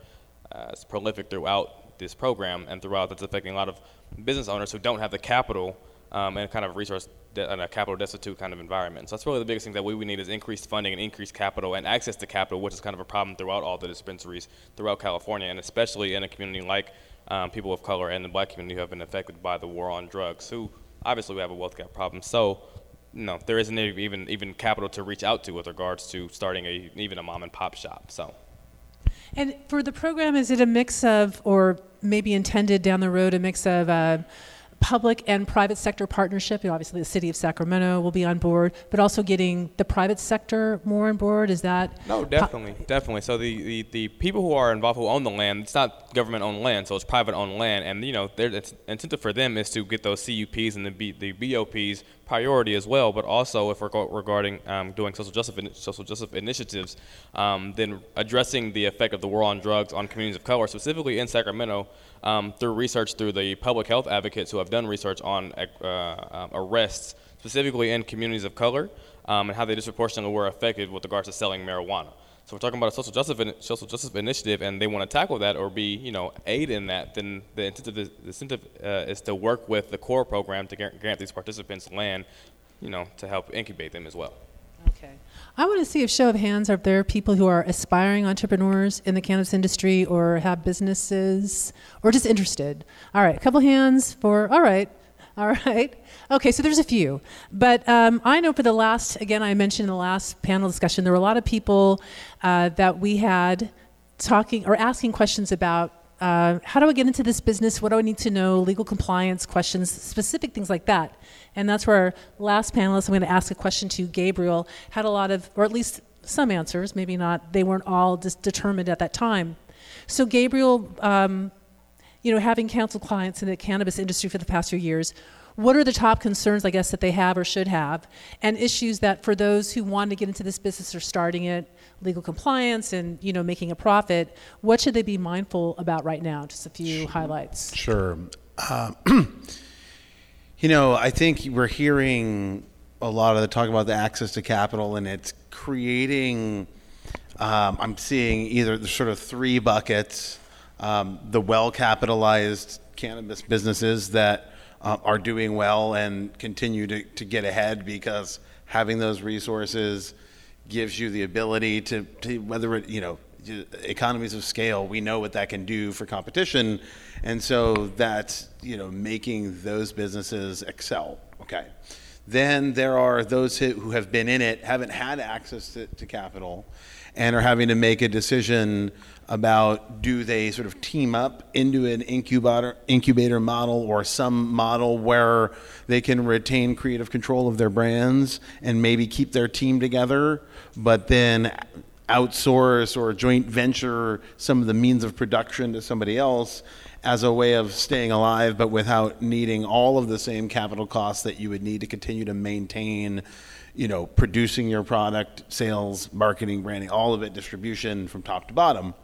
uh, prolific throughout this program and throughout that's affecting a lot of business owners who don't have the capital and kind of resource de- and a capital destitute kind of environment. So that's really the biggest thing that we would need is increased funding and increased capital and access to capital, which is kind of a problem throughout all the dispensaries throughout California and especially in a community like um, people of color and the black community who have been affected by the war on drugs, who obviously we have a wealth gap problem. So, know, there isn't even even capital to reach out to with regards to starting a even a mom and pop shop. So. And for the program, is it a mix of, or maybe intended down the road, a mix of uh, public and private sector partnership. You know, obviously, the city of Sacramento will be on board, but also getting the private sector more on board. Is that? No, definitely, po- definitely. So the, the, the people who are involved who own the land, it's not government-owned land, so it's private-owned land, and you know, their incentive for them is to get those CUPs and the B, the BOPs priority as well, but also if we're regarding um, doing social justice social justice initiatives, um, then addressing the effect of the war on drugs on communities of color, specifically in Sacramento, um, through research through the public health advocates who have done research on uh, uh, arrests, specifically in communities of color, um, and how they disproportionately were affected with regards to selling marijuana. So we're talking about a social justice social justice initiative, and they want to tackle that or be you know aid in that. Then the incentive, the incentive uh, is to work with the core program to grant these participants land, you know, to help incubate them as well. Okay. I want to see a show of hands. Are there people who are aspiring entrepreneurs in the cannabis industry or have businesses or just interested? All right, a couple hands for, all right, all right. Okay, so there's a few. But um, I know for the last, again, I mentioned in the last panel discussion, there were a lot of people uh, that we had talking or asking questions about uh, how do I get into this business? What do I need to know? Legal compliance questions, specific things like that. And that's where our last panelist, I'm going to ask a question to Gabriel, had a lot of, or at least some answers, maybe not, they weren't all just determined at that time. So, Gabriel, um, you know, having counseled clients in the cannabis industry for the past few years, what are the top concerns, I guess, that they have or should have, and issues that for those who want to get into this business or starting it, legal compliance and you know making a profit, what should they be mindful about right now? Just a few highlights. Sure. Uh, You know, I think we're hearing a lot of the talk about the access to capital, and it's creating. Um, I'm seeing either the sort of three buckets: um, the well-capitalized cannabis businesses that uh, are doing well and continue to, to get ahead because having those resources gives you the ability to, to whether it you know economies of scale we know what that can do for competition. And so that's you know making those businesses excel. Okay. Then there are those who have been in it haven't had access to, to capital and are having to make a decision about do they sort of team up into an incubator incubator model or some model where they can retain creative control of their brands and maybe keep their team together but then outsource or joint venture some of the means of production to somebody else as a way of staying alive but without needing all of the same capital costs that you would need to continue to maintain you know producing your product sales marketing branding all of it distribution from top to bottom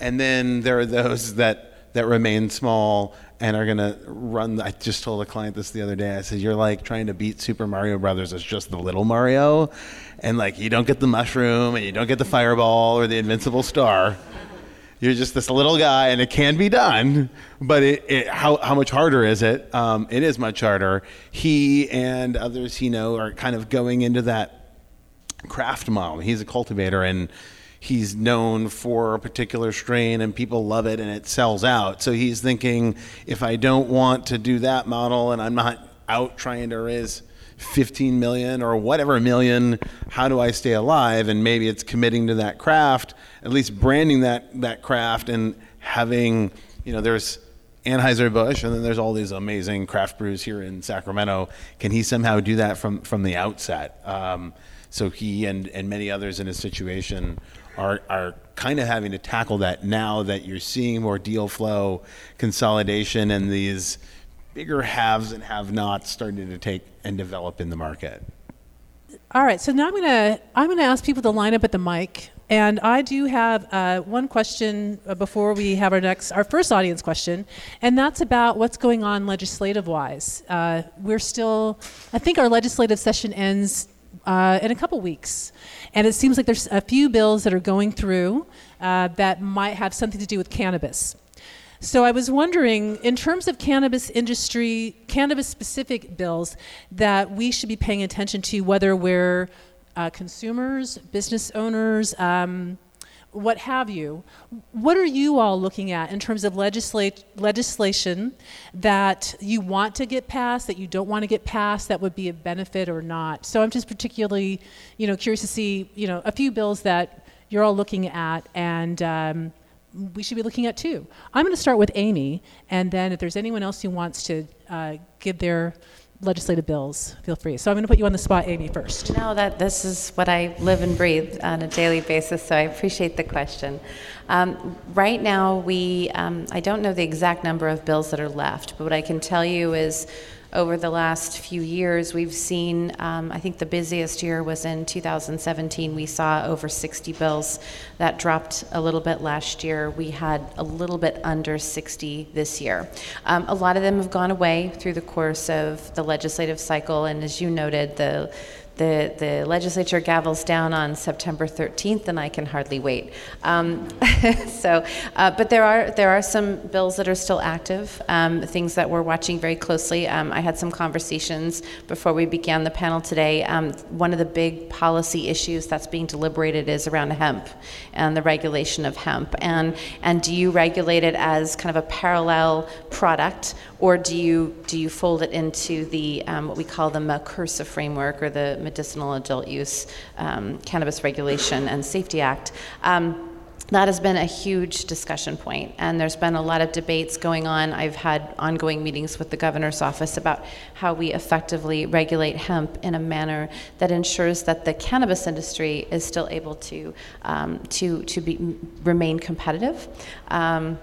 and then there are those that that remain small and are going to run. I just told a client this the other day. I said, "You're like trying to beat Super Mario Brothers as just the little Mario, and like you don't get the mushroom and you don't get the fireball or the invincible star. You're just this little guy, and it can be done. But it, it, how how much harder is it? Um, it is much harder. He and others he know are kind of going into that craft model. He's a cultivator and he's known for a particular strain and people love it and it sells out. So he's thinking, if I don't want to do that model and I'm not out trying to raise 15 million or whatever million, how do I stay alive? And maybe it's committing to that craft, at least branding that, that craft and having, you know, there's Anheuser-Busch and then there's all these amazing craft brews here in Sacramento. Can he somehow do that from, from the outset? Um, so he and, and many others in his situation are, are kind of having to tackle that now that you're seeing more deal flow, consolidation, and these bigger haves and have nots starting to take and develop in the market. All right, so now I'm gonna I'm gonna ask people to line up at the mic, and I do have uh, one question uh, before we have our next our first audience question, and that's about what's going on legislative wise. Uh, we're still, I think our legislative session ends uh, in a couple weeks. And it seems like there's a few bills that are going through uh, that might have something to do with cannabis. So I was wondering, in terms of cannabis industry, cannabis specific bills that we should be paying attention to, whether we're uh, consumers, business owners, um, what have you. What are you all looking at in terms of legislation that you want to get passed, that you don't want to get passed, that would be a benefit or not? So I'm just particularly, you know, curious to see, you know, a few bills that you're all looking at and um, we should be looking at too. I'm going to start with Amy, and then if there's anyone else who wants to uh, give their legislative bills, feel free. So I'm going to put you on the spot, Amy, first. No, that this is what I live and breathe on a daily basis, so I appreciate the question. Um, right now, we um, I don't know the exact number of bills that are left, but what I can tell you is over the last few years, we've seen, um, I think the busiest year was in 2017. We saw over 60 bills. That dropped a little bit last year. We had a little bit under 60 this year. Um, a lot of them have gone away through the course of the legislative cycle, and as you noted, the the, the legislature gavels down on September 13th, and I can hardly wait. Um, so, uh, but there are there are some bills that are still active, um, things that we're watching very closely. Um, I had some conversations before we began the panel today. Um, one of the big policy issues that's being deliberated is around hemp and the regulation of hemp. And and do you regulate it as kind of a parallel product, or do you do you fold it into the um, what we call the MAUCRSA framework or the Medicinal Adult Use um, Cannabis Regulation and Safety Act. Um, that has been a huge discussion point, and there's been a lot of debates going on. I've had ongoing meetings with the governor's office about how we effectively regulate hemp in a manner that ensures that the cannabis industry is still able to um, to to be remain competitive. Um,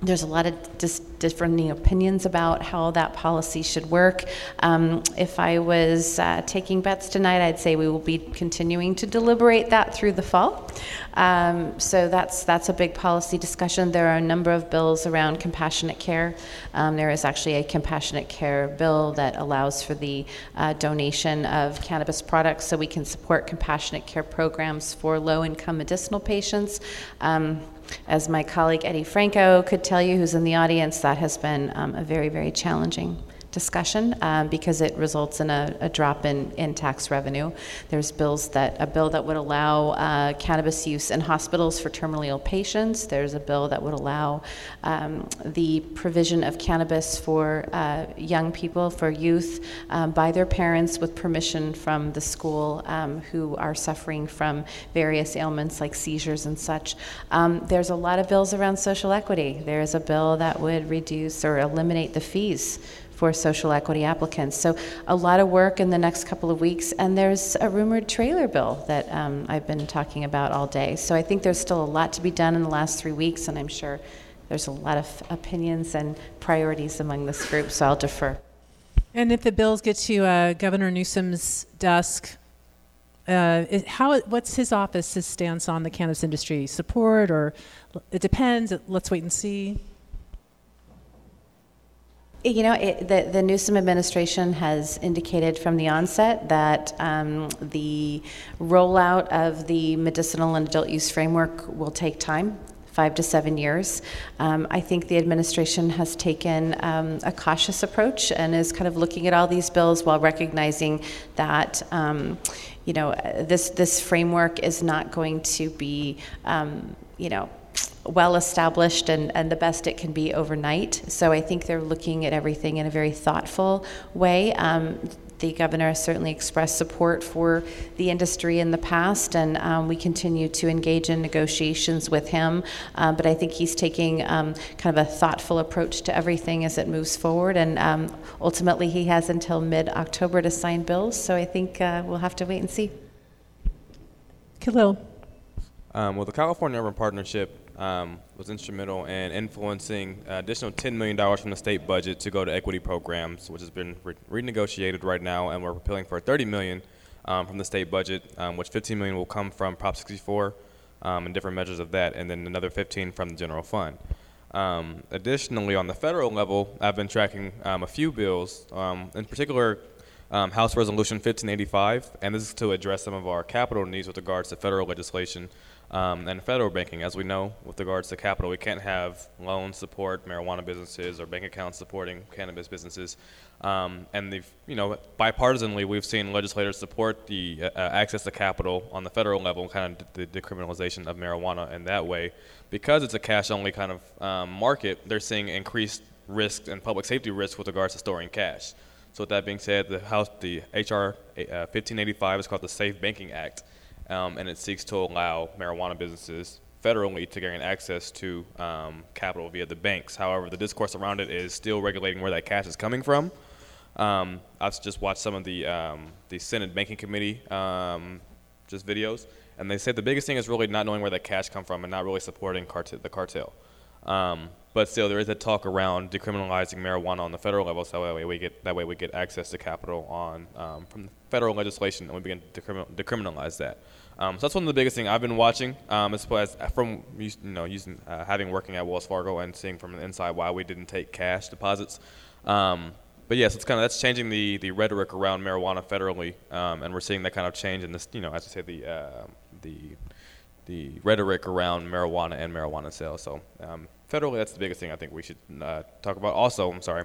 there's a lot of dis- differing opinions about how that policy should work. Um, if I was uh, taking bets tonight, I'd say we will be continuing to deliberate that through the fall. Um, so that's that's a big policy discussion. There are a number of bills around compassionate care. Um, there is actually a compassionate care bill that allows for the uh, donation of cannabis products so we can support compassionate care programs for low-income medicinal patients. As my colleague Eddie Franco could tell you, who's in the audience, that has been um, a very, very challenging discussion um, because it results in a, a, drop in, in tax revenue. There's bills that a bill that would allow uh, cannabis use in hospitals for terminally ill patients. There's a bill that would allow um, the provision of cannabis for uh, young people, for youth, um, by their parents with permission from the school um, who are suffering from various ailments like seizures and such. Um, there's a lot of bills around social equity. There is a bill that would reduce or eliminate the fees for social equity applicants. So a lot of work in the next couple of weeks, and there's a rumored trailer bill that um, I've been talking about all day. So I think there's still a lot to be done in the last three weeks, and I'm sure there's a lot of opinions and priorities among this group. So I'll defer. And if the bills get to uh, Governor Newsom's desk, uh, how what's his office's stance on the cannabis industry? Support or it depends. Let's wait and see. You know, it, the, the Newsom administration has indicated from the onset that um, the rollout of the medicinal and adult use framework will take time five to seven years. Um, I think the administration has taken um, a cautious approach and is kind of looking at all these bills while recognizing that, um, you know, this this framework is not going to be, um, you know, well established and, and the best it can be overnight. So I think they're looking at everything in a very thoughtful way. Um, the governor has certainly expressed support for the industry in the past, and um, we continue to engage in negotiations with him. Uh, but I think he's taking um, kind of a thoughtful approach to everything as it moves forward, and um, ultimately he has until mid October to sign bills. So I think uh, we'll have to wait and see. Khalil. Um, well, the California Urban Partnership um, was instrumental in influencing uh, additional $10 million from the state budget to go to equity programs, which has been re- renegotiated right now, and we're appealing for 30 million um, from the state budget, um, which 15 million will come from Prop 64 um, and different measures of that, and then another 15 from the general fund. Um, additionally, on the federal level, I've been tracking um, a few bills, in particular. House Resolution 1585, and this is to address some of our capital needs with regards to federal legislation um, and federal banking, as we know, with regards to capital, we can't have loans support marijuana businesses or bank accounts supporting cannabis businesses. Um, and you know, bipartisanly, we've seen legislators support the uh, uh, access to capital on the federal level, kind of the decriminalization of marijuana in that way, because it's a cash-only kind of um, market. They're seeing increased risk and public safety risk with regards to storing cash. So with that being said, the House, the HR uh, 1585 is called the Safe Banking Act um, and it seeks to allow marijuana businesses federally to gain access to um, capital via the banks. However, the discourse around it is still regulating where that cash is coming from. Um, I've just watched some of the um, the Senate Banking Committee um, just videos, and they said the biggest thing is really not knowing where that cash come from and not really supporting the cartel. Um, but still, there is a talk around decriminalizing marijuana on the federal level, so that way we get that way we get access to capital on from federal legislation, and we begin to decriminalize that. Um, so that's one of the biggest things I've been watching, um, as as from you know using uh, having working at Wells Fargo and seeing from the inside why we didn't take cash deposits. Um, but yes, it's kind of that's changing the, the rhetoric around marijuana federally, um, and we're seeing that kind of change in this. You know, as I say, the uh, the the rhetoric around marijuana and marijuana sales. So um, federally, that's the biggest thing I think we should uh, talk about. Also, I'm sorry,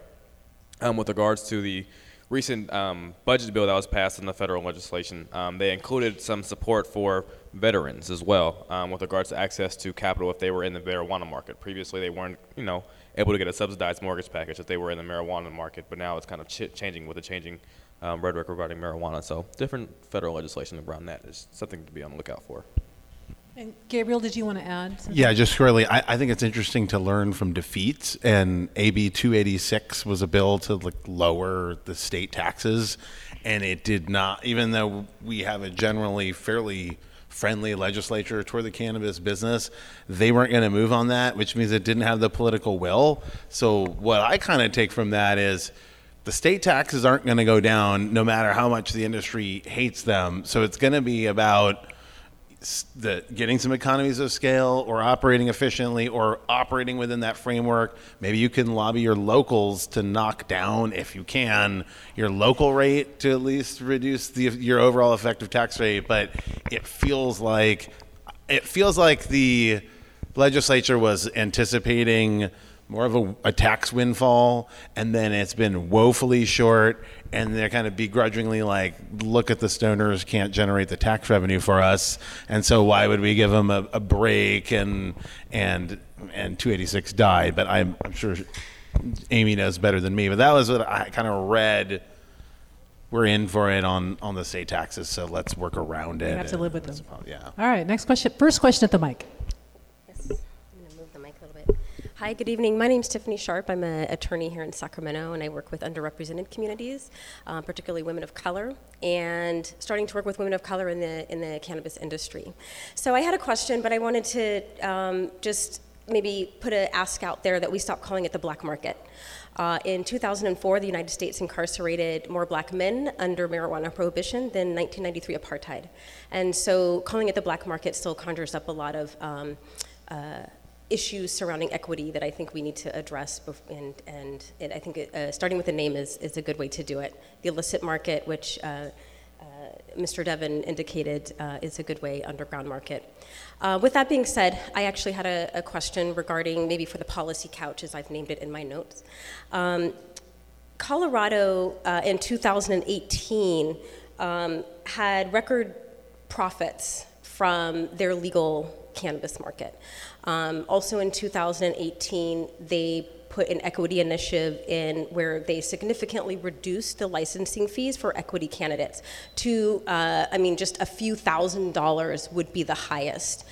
um, with regards to the recent um, budget bill that was passed in the federal legislation, um, they included some support for veterans as well um, with regards to access to capital if they were in the marijuana market. Previously, they weren't, you know, able to get a subsidized mortgage package if they were in the marijuana market, but now it's kind of ch- changing with the changing um, rhetoric regarding marijuana. So different federal legislation around that is something to be on the lookout for. And Gabriel, did you want to add? Something? Yeah, just shortly. I, I, think it's interesting to learn from defeats. And AB 286 was a bill to like lower the state taxes, and it did not. Even though we have a generally fairly friendly legislature toward the cannabis business, they weren't going to move on that, which means it didn't have the political will. So, what I kind of take from that is the state taxes aren't going to go down no matter how much the industry hates them. So, it's going to be about the getting some economies of scale or operating efficiently or operating within that framework maybe you can lobby your locals to knock down if you can your local rate to at least reduce the your overall effective tax rate. But it feels like it feels like the legislature was anticipating more of a, a, tax windfall, and then it's been woefully short, and they're kind of begrudgingly like, look at the stoners can't generate the tax revenue for us, and so why would we give them a, a break? And and and 286 died, but I'm, I'm sure Amy knows better than me. But that was what I kind of read. We're in for it on on the state taxes, so let's work around it. You have to live with them. Yeah. All right. Next question. First question at the mic. Hi, good evening. My name is Tiffany Sharp. I'm an attorney here in Sacramento, and I work with underrepresented communities, uh, particularly women of color, and starting to work with women of color in the in the cannabis industry. So I had a question, but I wanted to um, just maybe put an ask out there that we stop calling it the black market. Uh, in 2004, the United States incarcerated more black men under marijuana prohibition than 1993 apartheid. And so calling it the black market still conjures up a lot of um, uh, issues surrounding equity that I think we need to address, and, and I think it, uh, starting with a name is, is a good way to do it. The illicit market, which uh, uh, Mr. Devlin indicated uh, is a good way, underground market. Uh, with that being said, I actually had a, a, question regarding maybe for the policy couch, as I've named it in my notes. Um, Colorado uh, in 2018 um, had record profits from their legal cannabis market. Um, also in 2018, they put an equity initiative in where they significantly reduced the licensing fees for equity candidates to, uh, I mean, just a few thousand dollars would be the highest.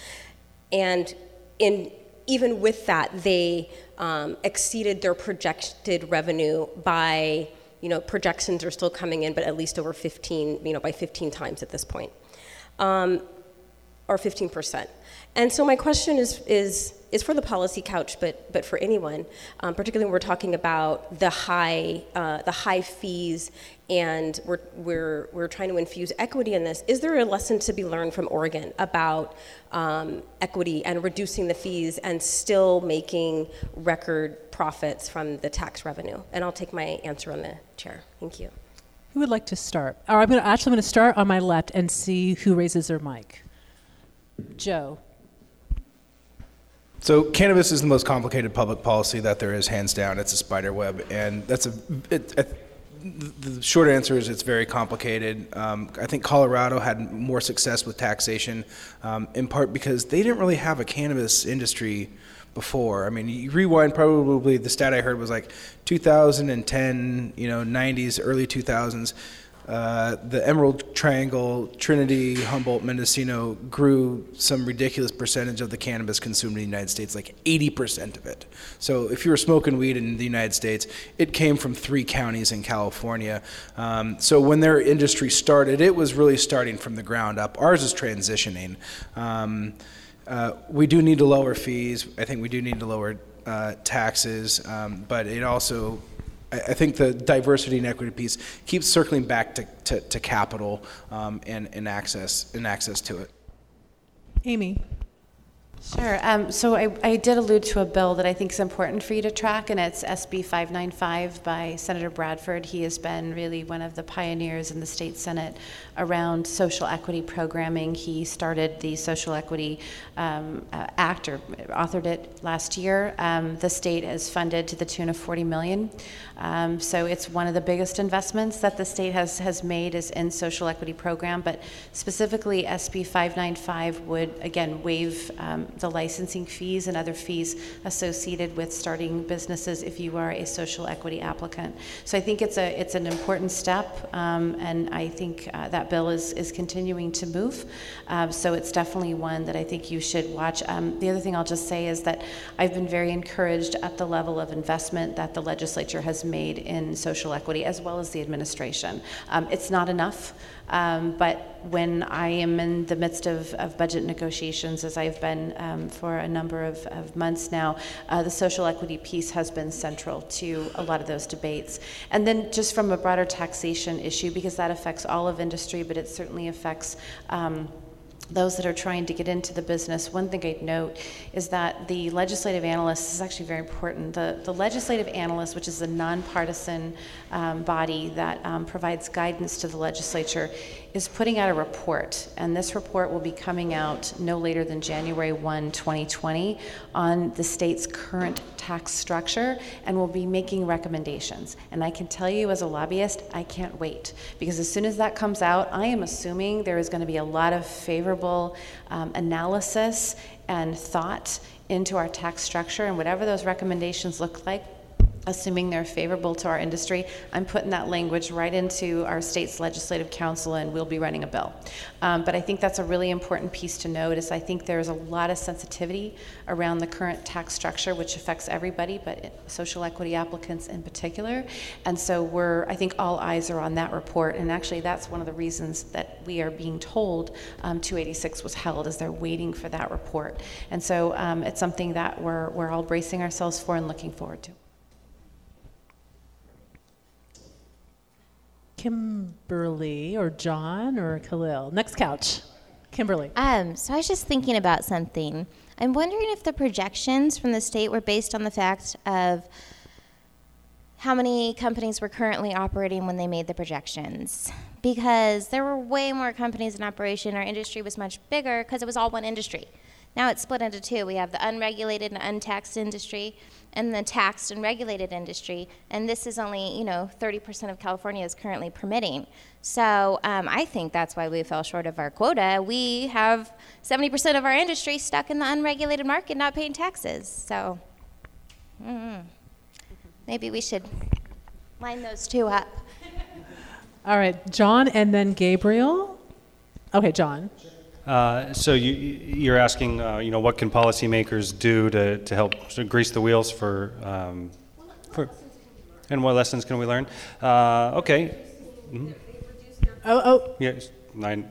And in even with that, they um, exceeded their projected revenue by, you know, projections are still coming in, but at least over 15, you know, by 15 times at this point, um, or 15 percent. And so my question is, is, is for the policy couch, but, but for anyone, um, particularly when we're talking about the high, uh, the high fees and we're, we're, we're trying to infuse equity in this. Is there a lesson to be learned from Oregon about um, equity and reducing the fees and still making record profits from the tax revenue? And I'll take my answer on the chair. Thank you. Who would like to start? Or I'm gonna, actually I'm going to start on my left and see who raises their mic. Joe. So cannabis is the most complicated public policy that there is, hands down. It's a spider web, and that's a. It, it, the short answer is it's very complicated. Um, I think Colorado had more success with taxation, um, in part because they didn't really have a cannabis industry before. I mean, you rewind probably the stat I heard was like 2010, you know, 90s, early 2000s. Uh, the Emerald Triangle, Trinity, Humboldt, Mendocino grew some ridiculous percentage of the cannabis consumed in the United States, like 80% of it. So if you were smoking weed in the United States, it came from three counties in California. Um, so when their industry started, it was really starting from the ground up. Ours is transitioning. Um, uh, we do need to lower fees. I think we do need to lower uh, taxes, um, but it also I think the diversity and equity piece keeps circling back to, to, to capital um, and, and, access, and access to it. Amy. Sure. Um, so I, I, did allude to a bill that I think is important for you to track, and it's SB 595 by Senator Bradford. He has been really one of the pioneers in the state Senate around social equity programming. He started the Social Equity um, uh, Act, or authored it last year. Um, the state has funded to the tune of 40 million. Um, so it's one of the biggest investments that the state has, has made is in social equity program, but specifically SB 595 would, again, waive um, the licensing fees and other fees associated with starting businesses if you are a social equity applicant. So I think it's a it's an important step, um, and I think uh, that bill is is continuing to move. Uh, so it's definitely one that I think you should watch. Um, the other thing I'll just say is that I've been very encouraged at the level of investment that the legislature has made in social equity, as well as the administration. Um, it's not enough, um, but when I am in the midst of, of budget negotiations, as I've been um, for a number of, of months now, uh, the social equity piece has been central to a lot of those debates. And then just from a broader taxation issue, because that affects all of industry, but it certainly affects. Those that are trying to get into the business, one thing I'd note is that the legislative analyst is actually very important. The, the legislative analyst, which is a nonpartisan um, body that um, provides guidance to the legislature, is putting out a report, and this report will be coming out no later than January 1, 2020, on the state's current tax structure, and will be making recommendations. And I can tell you, as a lobbyist, I can't wait because as soon as that comes out, I am assuming there is going to be a lot of favorable um, analysis and thought into our tax structure, and whatever those recommendations look like, assuming they're favorable to our industry, I'm putting that language right into our state's legislative counsel and we'll be running a bill. Um, but I think that's a really important piece to note is I think there's a lot of sensitivity around the current tax structure which affects everybody, but social equity applicants in particular. And so we're, I think all eyes are on that report and actually that's one of the reasons that we are being told um, 286 was held is they're waiting for that report. And so um, it's something that we're, we're all bracing ourselves for and looking forward to. Kimberly or John or Khalil. Next couch. Kimberly. Um, so I was just thinking about something. I'm wondering if the projections from the state were based on the fact of how many companies were currently operating when they made the projections. Because there were way more companies in operation. Our industry was much bigger because it was all one industry. Now it's split into two. We have the unregulated and untaxed industry and the taxed and regulated industry, and this is only, you know, 30% of California is currently permitting. So um, I think that's why we fell short of our quota. We have 70% of our industry stuck in the unregulated market not paying taxes. So mm, maybe we should line those two up. All right, John and then Gabriel. Okay, John. Uh, so you, you're asking, uh, you know, what can policymakers do to, to help to grease the wheels for, um, for, and what lessons can we learn? Uh, okay. Mm-hmm. Oh, oh. Yes, nine.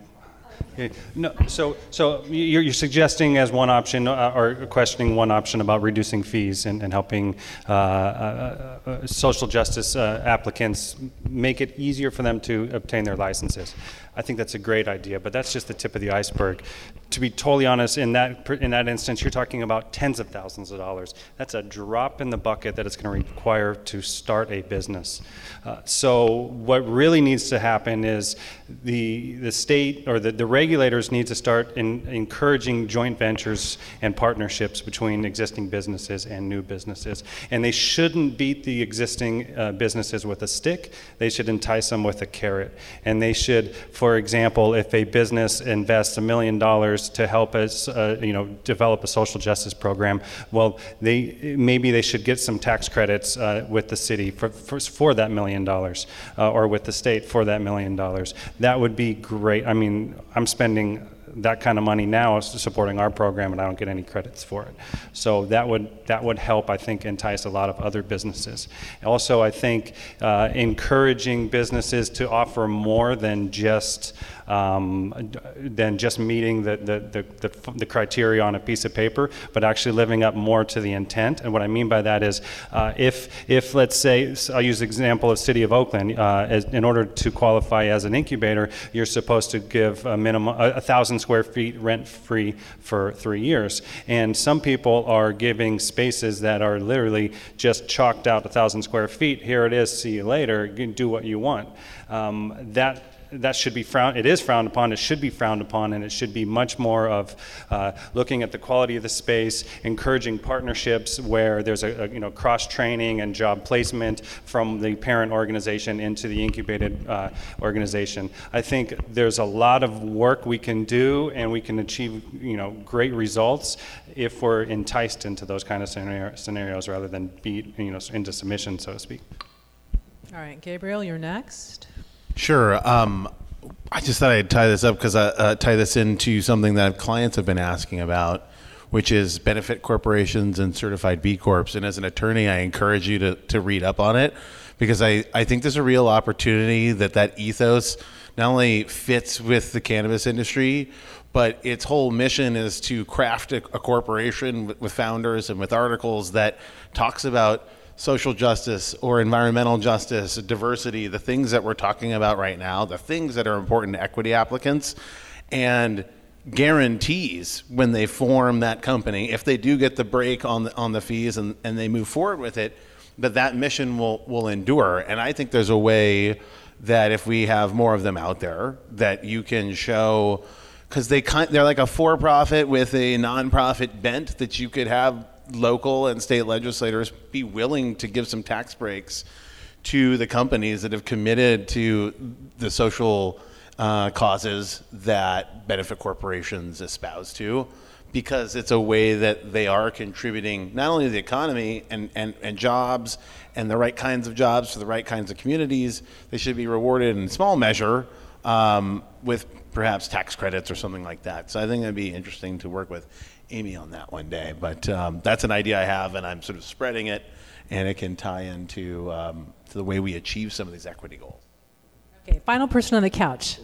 No, so so you're, you're suggesting as one option uh, or questioning one option about reducing fees and, and helping uh, uh, uh social justice applicants make it easier for them to obtain their licenses. I think that's a great idea, but that's just the tip of the iceberg. To be totally honest, in that in that instance, you're talking about tens of thousands of dollars. That's a drop in the bucket that it's going to require to start a business. Uh, so what really needs to happen is the the state or the, the regulators need to start in, encouraging joint ventures and partnerships between existing businesses and new businesses. And they shouldn't beat the existing uh, businesses with a stick. They should entice them with a carrot. And they should for example, if a business invests a million dollars to help us, uh, you know, develop a social justice program, well, they maybe they should get some tax credits uh, with the city for, for, for that million dollars, uh, or with the state for that million dollars. That would be great. I mean, I'm spending that kind of money now is supporting our program, and I don't get any credits for it. So that would that would help, I think, entice a lot of other businesses. Also, I think uh, encouraging businesses to offer more than just um, than just meeting the, the, the, the, the criteria on a piece of paper, but actually living up more to the intent. And what I mean by that is, uh, if if let's say I'll use the example of City of Oakland, uh, as, in order to qualify as an incubator, you're supposed to give a minimum a, a thousand square feet rent free for three years. And some people are giving spaces that are literally just chalked out a thousand square feet. Here it is, see you later, you do what you want. Um, that that should be frowned, it is frowned upon, it should be frowned upon, and it should be much more of uh, looking at the quality of the space, encouraging partnerships where there's a, a you know, cross training and job placement from the parent organization into the incubated uh, organization. I think there's a lot of work we can do and we can achieve you know, great results if we're enticed into those kind of scenarios rather than be you know, into submission, so to speak. All right, Gabriel, you're next. Sure. Um, I just thought I'd tie this up because I uh, tie this into something that clients have been asking about, which is benefit corporations and certified B corps. And as an attorney, I encourage you to, to read up on it because I, I think there's a real opportunity that that ethos not only fits with the cannabis industry, but its whole mission is to craft a, a corporation with, with founders and with articles that talks about social justice or environmental justice, diversity, the things that we're talking about right now, the things that are important to equity applicants, and guarantees when they form that company, if they do get the break on the, on the fees and, and they move forward with it, that that mission will, will endure. And I think there's a way that if we have more of them out there, that you can show, because they kind, they're like a for-profit with a nonprofit bent that you could have local and state legislators be willing to give some tax breaks to the companies that have committed to the social uh, causes that benefit corporations espouse to because it's a way that they are contributing not only to the economy and, and, and jobs and the right kinds of jobs for the right kinds of communities, they should be rewarded in small measure um, with perhaps tax credits or something like that. So I think it'd be interesting to work with Amy on that one day. But um, that's an idea I have, and I'm sort of spreading it, and it can tie into um, to the way we achieve some of these equity goals. Okay, final person on the couch.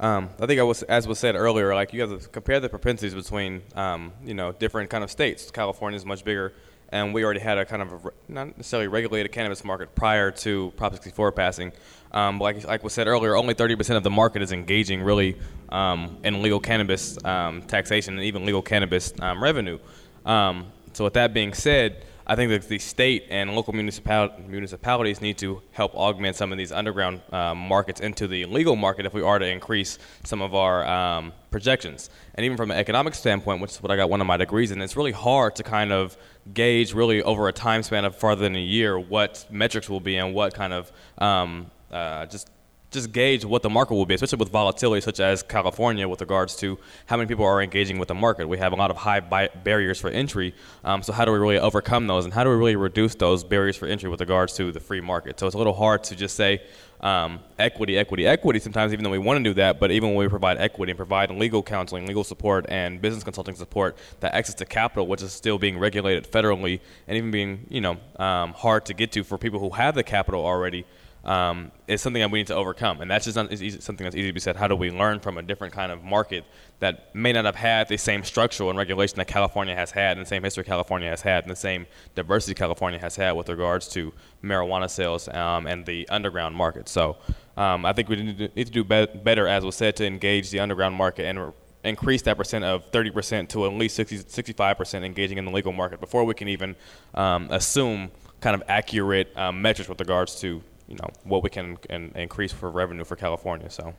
Um, I think I was, as was said earlier, like you have to compare the propensities between, um, you know, different kind of states. California is much bigger, and we already had a kind of a, not necessarily regulated cannabis market prior to Prop 64 passing. Um, like like was said earlier, only 30% of the market is engaging really um, in legal cannabis um, taxation and even legal cannabis um, revenue. so with that being said, I think that the state and local municipal- municipalities need to help augment some of these underground um, markets into the legal market if we are to increase some of our um, projections. And even from an economic standpoint, which is what I got one of my degrees in, it's really hard to kind of gauge really over a time span of farther than a year what metrics will be and what kind of um, uh, just just gauge what the market will be, especially with volatility such as California with regards to how many people are engaging with the market. We have a lot of high barriers for entry. Um, so how do we really overcome those, and how do we really reduce those barriers for entry with regards to the free market? So it's a little hard to just say um, equity, equity, equity. Sometimes even though we want to do that, but even when we provide equity and provide legal counseling, legal support, and business consulting support, that access to capital, which is still being regulated federally and even being you know um, hard to get to for people who have the capital already um, is something that we need to overcome. And that's just not, easy, something that's easy to be said. How do we learn from a different kind of market that may not have had the same structural and regulation that California has had, and the same history California has had, and the same diversity California has had with regards to marijuana sales um, and the underground market. So um, I think we need to, do be- better, as was said, to engage the underground market and increase that percent of 30% to at least 60, 65% engaging in the legal market before we can even um, assume kind of accurate um, metrics with regards to you know what we can and increase for revenue for California. So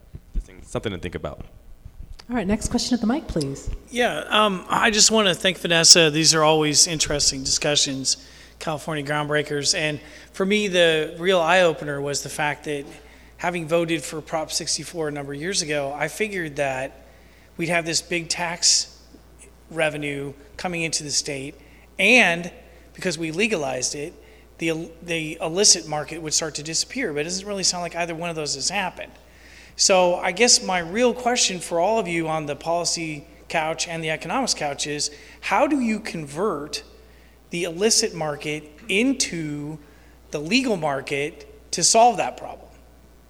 something to think about. All right, next question at the mic, please. Yeah, um, I just want to thank Vanessa. These are always interesting discussions, California groundbreakers. And for me, the real eye opener was the fact that having voted for Prop 64 a number of years ago, I figured that we'd have this big tax revenue coming into the state, and because we legalized it, the, the illicit market would start to disappear. But it doesn't really sound like either one of those has happened. So I guess my real question for all of you on the policy couch and the economics couch is how do you convert the illicit market into the legal market to solve that problem?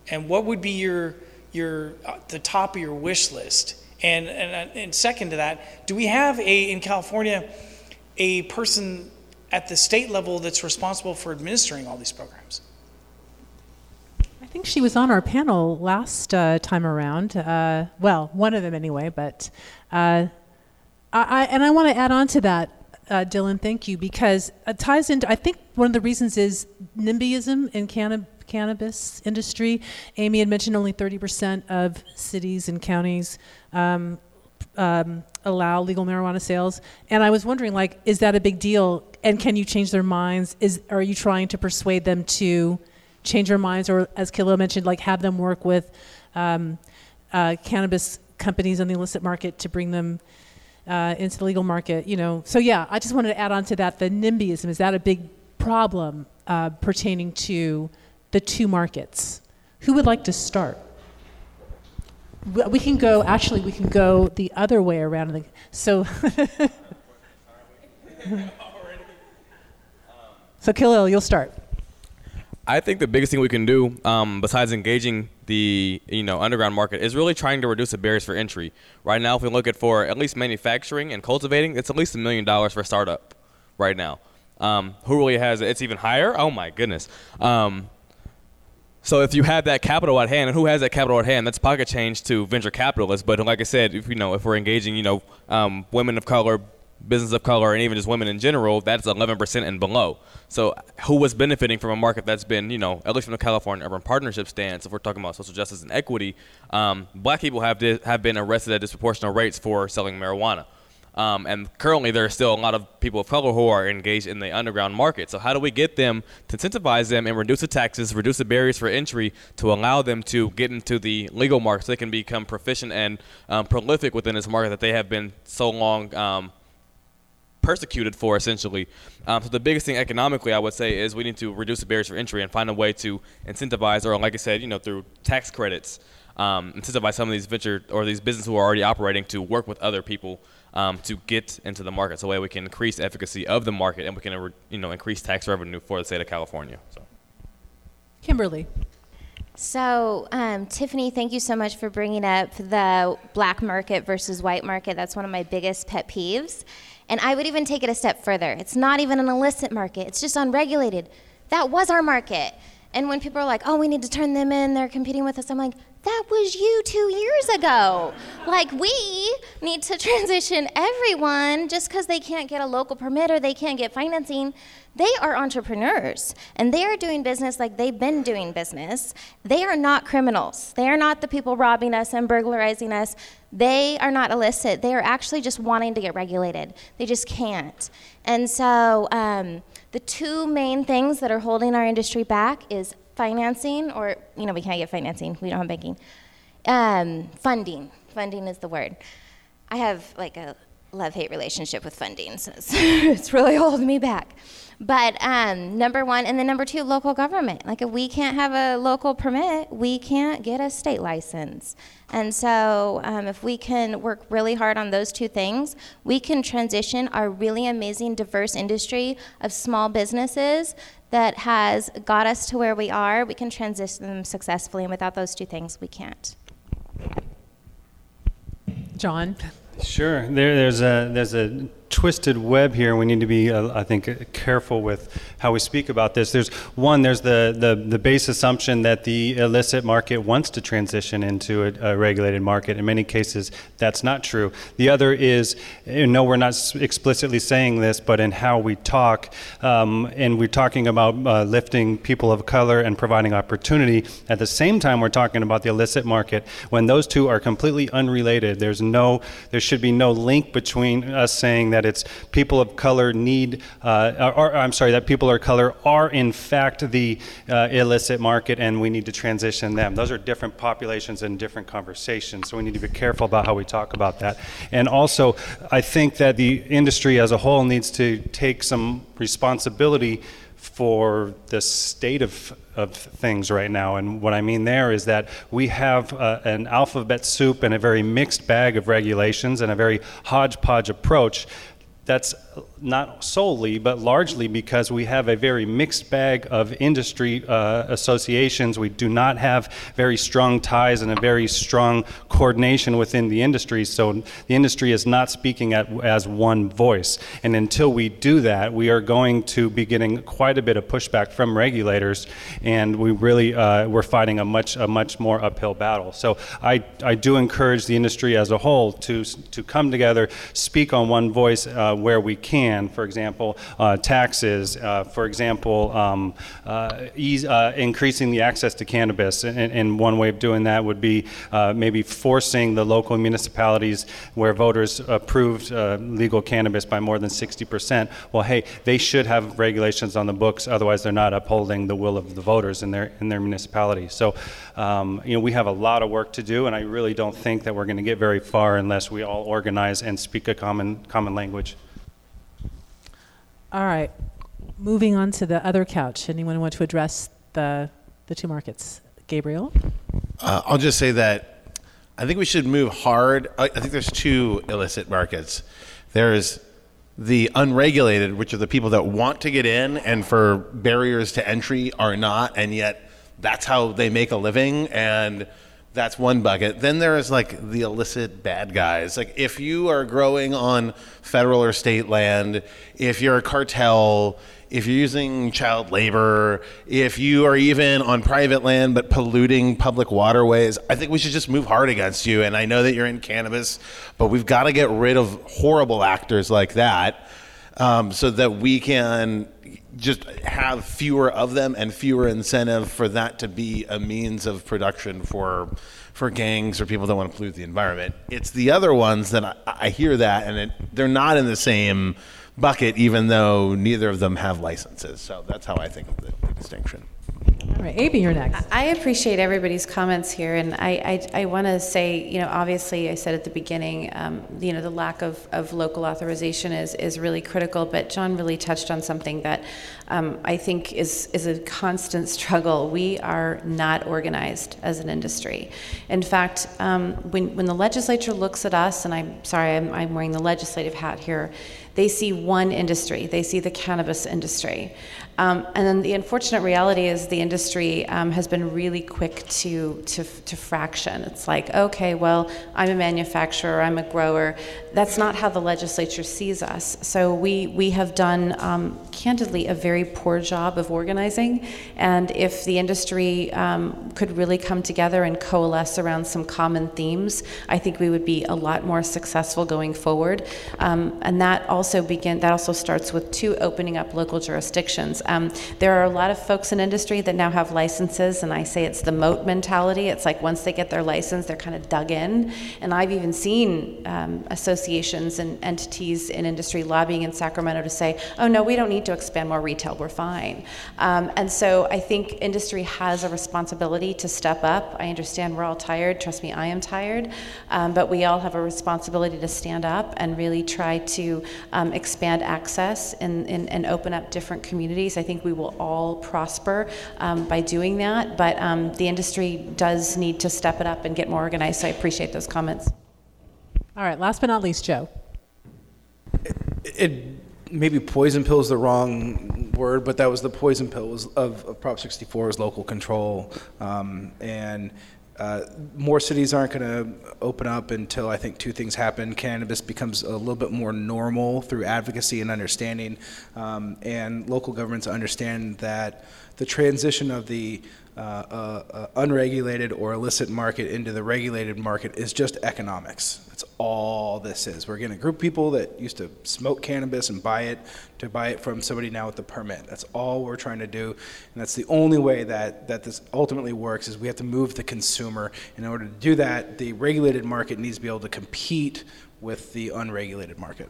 And what would be your your uh, the top of your wish list? And, and and second to that, do we have a in California a person at the state level that's responsible for administering all these programs? I think she was on our panel last uh, time around. Uh, well, one of them anyway. But uh, I, and I want to add on to that, uh, Dylan. Thank you because it ties into. I think one of the reasons is NIMBYism in cannabis cannabis industry. Amy had mentioned only 30% of cities and counties um, um, allow legal marijuana sales, and I was wondering, like, is that a big deal? And can you change their minds? Is are you trying to persuade them to change their minds, or as Kilo mentioned, like have them work with um, uh, cannabis companies on the illicit market to bring them uh, into the legal market? You know, so yeah, I just wanted to add on to that. The NIMBYism is that a big problem uh, pertaining to the two markets? Who would like to start? we can go actually we can go the other way around so so Khalil you'll start I think the biggest thing we can do, um, besides engaging the you know underground market, is really trying to reduce the barriers for entry. Right now, if we look at for at least manufacturing and cultivating, it's at least a million dollars for a startup. Right now, um, who really has it? It's even higher. Oh my goodness. Um, so if you have that capital at hand, and who has that capital at hand? That's pocket change to venture capitalists. But like I said, if you know if we're engaging, you know, um, women of color, business of color, and even just women in general, that's 11% and below. So who was benefiting from a market that's been, you know, at least from the California Urban Partnership stance, if we're talking about social justice and equity, um, black people have di- have been arrested at disproportionate rates for selling marijuana. Um, and currently, there are still a lot of people of color who are engaged in the underground market. So, how do we get them to incentivize them and reduce the taxes, reduce the barriers for entry to allow them to get into the legal market so they can become proficient and um, prolific within this market that they have been so long um, persecuted for essentially. Um, so the biggest thing economically, I would say, is we need to reduce the barriers for entry and find a way to incentivize, or like I said, you know, through tax credits, um, incentivize some of these venture or these businesses who are already operating to work with other people um, to get into the market. So that way we can increase efficacy of the market and we can, you know, increase tax revenue for the state of California. So. Kimberly. So, um, Tiffany, thank you so much for bringing up the black market versus white market. That's one of my biggest pet peeves. And I would even take it a step further. It's not even an illicit market, it's just unregulated. That was our market. And when people are like, oh, we need to turn them in, they're competing with us, I'm like, that was you two years ago. Like, we need to transition everyone just because they can't get a local permit or they can't get financing. They are entrepreneurs and they are doing business like they've been doing business. They are not criminals. They are not the people robbing us and burglarizing us. They are not illicit. They are actually just wanting to get regulated. They just can't. And so, um, the two main things that are holding our industry back is financing, or, you know, we can't get financing, we don't have banking. Um, funding. Funding is the word. I have like a love hate relationship with funding, so it's, it's really holding me back. But um, number one, and then number two, local government. Like if we can't have a local permit, we can't get a state license. And so um, if we can work really hard on those two things, we can transition our really amazing, diverse industry of small businesses that has got us to where we are. We can transition them successfully, and without those two things, we can't. John. Sure. There, there's a there's a twisted web here. We need to be, uh, I think, careful with how we speak about this. There's one, there's the, the, the base assumption that the illicit market wants to transition into a, a, regulated market. In many cases, that's not true. The other is, know, we're not explicitly saying this, but in how we talk, um, and we're talking about uh, lifting people of color and providing opportunity. At the same time, we're talking about the illicit market. When those two are completely unrelated, there's no, there should be no link between us saying that that it's people of color need, uh, or, I'm sorry, that people of color are in fact the uh, illicit market and we need to transition them. Those are different populations and different conversations, so we need to be careful about how we talk about that. And also, I think that the industry as a whole needs to take some responsibility for the state of, of things right now. And what I mean there is that we have uh, an alphabet soup and a very mixed bag of regulations and a very hodgepodge approach that's not solely, but largely because we have a very mixed bag of industry uh, associations. We do not have very strong ties and a very strong coordination within the industry. So the industry is not speaking at, as one voice. And until we do that, we are going to be getting quite a bit of pushback from regulators, and we really uh, we're fighting a much a much more uphill battle. So I I do encourage the industry as a whole to to come together, speak on one voice uh, where we can can, for example, uh, taxes, uh, for example, um, uh, ease, uh, increasing the access to cannabis. And, and, one way of doing that would be uh, maybe forcing the local municipalities where voters approved legal cannabis by more than 60%. Well, hey, they should have regulations on the books, otherwise they're not upholding the will of the voters in their in their municipality. So, um, you know, we have a lot of work to do, and I really don't think that we're going to get very far unless we all organize and speak a common common language. All right. Moving on to the other couch. Anyone want to address the, the two markets? Gabriel? Uh, I'll just say that I think we should move hard. I, I think there's two illicit markets. There's the unregulated, which are the people that want to get in and for barriers to entry are not, and yet that's how they make a living. And that's one bucket. Then there is like the illicit bad guys. Like if you are growing on federal or state land, if you're a cartel, if you're using child labor, if you are even on private land but polluting public waterways, I think we should just move hard against you. And I know that you're in cannabis, but we've got to get rid of horrible actors like that um, so that we can just have fewer of them and fewer incentive for that to be a means of production for for gangs or people that want to pollute the environment. It's the other ones that I, I hear that and it, they're not in the same bucket, even though neither of them have licenses. So that's how I think of the, the distinction. All right, Amy, you're next. I appreciate everybody's comments here, and I, I, I want to say, you know, obviously, I said at the beginning, um, you know, the lack of, of local authorization is, is really critical, but John really touched on something that um, I think is, is a constant struggle. We are not organized as an industry. In fact, um, when, when the legislature looks at us, and I'm sorry, I'm, I'm wearing the legislative hat here, they see one industry, they see the cannabis industry. Um, and then the unfortunate reality is the industry um, has been really quick to, to, to fraction. It's like, okay, well, I'm a manufacturer, I'm a grower. That's not how the legislature sees us. So we, we have done, um, candidly, a very poor job of organizing. And if the industry um, could really come together and coalesce around some common themes, I think we would be a lot more successful going forward. Um, and that also begin, that also starts with two opening up local jurisdictions. Um, there are a lot of folks in industry that now have licenses, and I say it's the moat mentality. It's like once they get their license, they're kind of dug in. And I've even seen um, associations and entities in industry lobbying in Sacramento to say, oh, no, we don't need to expand more retail, we're fine. Um, and so I think industry has a responsibility to step up. I understand we're all tired. Trust me, I am tired. Um, but we all have a responsibility to stand up and really try to um, expand access and, and, and open up different communities. I think we will all prosper um, by doing that, but um, the industry does need to step it up and get more organized. So I appreciate those comments. All right, last but not least, Joe. It, it maybe poison pill is the wrong word, but that was the poison pill was of, of Prop 64 was local control, um, and uh, more cities aren't going to open up until I think two things happen. Cannabis becomes a little bit more normal through advocacy and understanding, um, and local governments understand that the transition of the uh, uh, uh, unregulated or illicit market into the regulated market is just economics. That's all this is. We're getting a group of people that used to smoke cannabis and buy it to buy it from somebody now with a permit. That's all we're trying to do, and that's the only way that, that this ultimately works is we have to move the consumer. In order to do that, the regulated market needs to be able to compete with the unregulated market.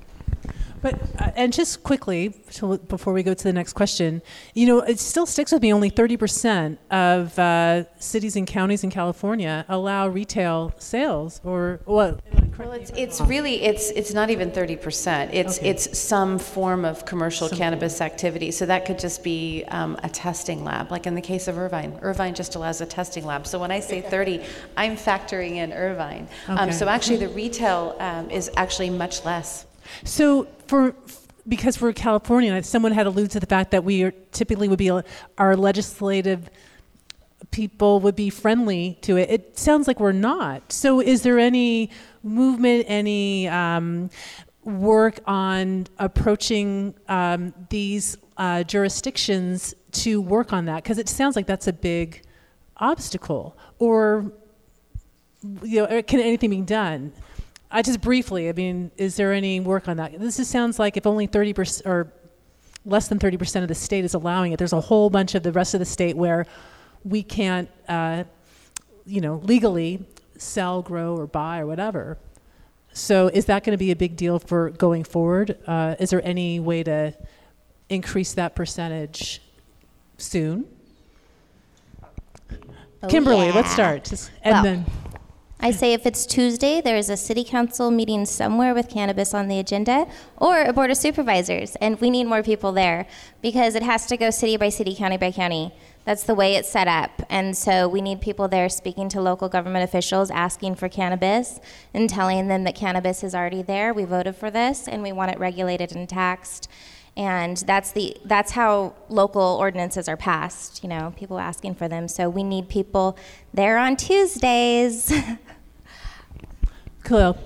But uh, and just quickly to, before we go to the next question, you know, it still sticks with me. Only thirty percent of uh, cities and counties in California allow retail sales, or what? Well, it's, it's really it's it's not even thirty percent. It's Okay. it's some form of commercial cannabis activity. So that could just be um, a testing lab, like in the case of Irvine. Irvine just allows a testing lab. So when I say thirty, I'm factoring in Irvine. Um, Okay. so actually, the retail um, is actually much less. So for because we're California, someone had alluded to the fact that we are, typically would be our legislative people would be friendly to it. It sounds like we're not. So is there any movement, any um, work on approaching um, these uh, jurisdictions to work on that? Because it sounds like that's a big obstacle. Or you know, can anything be done? I just briefly, I mean, is there any work on that? This just sounds like if only 30% or less than 30% of the state is allowing it, there's a whole bunch of the rest of the state where we can't, uh, you know, legally sell, grow, or buy or whatever. So is that going to be a big deal for going forward? Uh, is there any way to increase that percentage soon? Oh, Kimberly, let's start. Just- And Well, then. I say if it's Tuesday, there is a city council meeting somewhere with cannabis on the agenda or a board of supervisors, and we need more people there because it has to go city by city, county by county. That's the way it's set up. And so we need people there speaking to local government officials, asking for cannabis, and telling them that cannabis is already there. We voted for this, and we want it regulated and taxed. And that's the that's how local ordinances are passed. You know, people asking for them. So we need people there on Tuesdays. Khalil.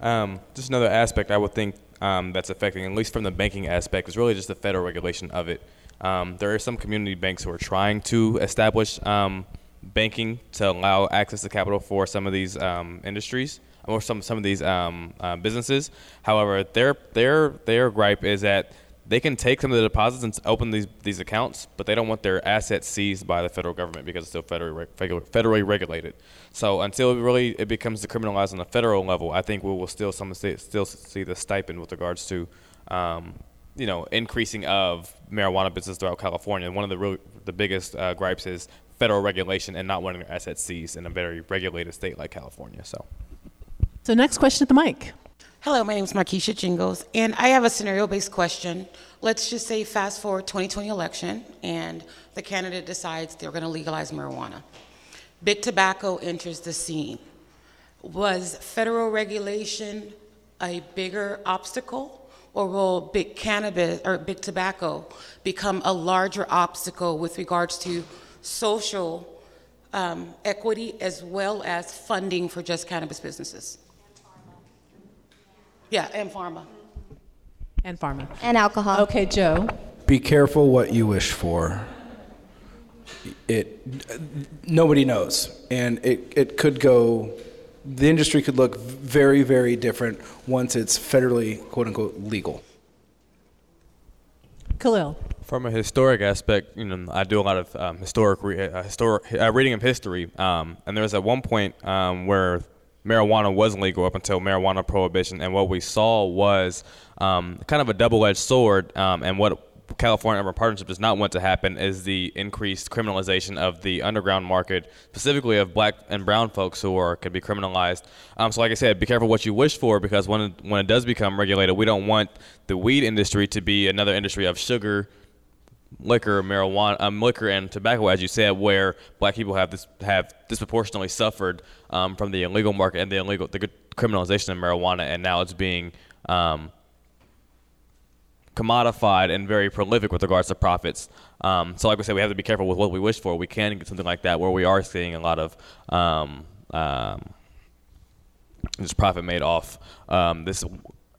Um, just another aspect I would think um, that's affecting, at least from the banking aspect, is really just the federal regulation of it. Um, there are some community banks who are trying to establish um, banking to allow access to capital for some of these um, industries or some some of these um, uh, businesses. However, their their their gripe is that they can take some of the deposits and open these these accounts, but they don't want their assets seized by the federal government because it's still federally federally regulated. So until it really it becomes decriminalized on the federal level, I think we will still some still see the stipend with regards to. Um, you know, increasing of marijuana business throughout California. One of the real, the biggest uh, gripes is federal regulation and not wanting their assets seized in a very regulated state like California. So, so next question at the mic. Hello, my name is Markeisha Jingles, and I have a scenario-based question. Let's just say fast forward 2020 election, and the candidate decides they're going to legalize marijuana. Big tobacco enters the scene. Was federal regulation a bigger obstacle, or will big cannabis or big tobacco become a larger obstacle with regards to social um, equity as well as funding for just cannabis businesses? Yeah, and pharma. And pharma. And alcohol. Okay, Joe. Be careful what you wish for. It nobody knows, and it it could go. The industry could look very very different once it's federally quote unquote legal. Khalil. From a historic aspect, you know, I do a lot of um, historic re- uh, historic uh, reading of history, um, and there was at one point um, where marijuana wasn't legal up until marijuana prohibition, and what we saw was um, kind of a double-edged sword. Um, and what California Urban Partnership does not want to happen is the increased criminalization of the underground market, specifically of black and brown folks who are could be criminalized. Um, so, like I said, be careful what you wish for because when it, when it does become regulated, we don't want the weed industry to be another industry of sugar liquor, marijuana, um, liquor and tobacco, as you said, where black people have this have disproportionately suffered um, from the illegal market and the illegal the criminalization of marijuana, and now it's being um, commodified and very prolific with regards to profits. Um, so, like I said, we have to be careful with what we wish for. We can get something like that where we are seeing a lot of um, um, just profit made off this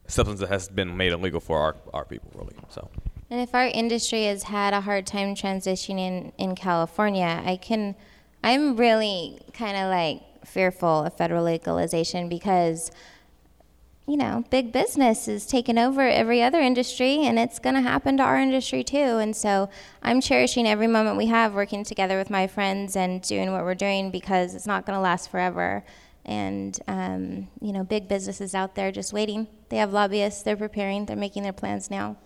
substance that has been made illegal for our, our people, really. So. And if our industry has had a hard time transitioning in California, I can, I'm really kind of like fearful of federal legalization because, you know, big business is taking over every other industry and it's going to happen to our industry too. And so I'm cherishing every moment we have working together with my friends and doing what we're doing because it's not going to last forever. And, um, you know, big businesses out there just waiting. They have lobbyists, they're preparing, they're making their plans now.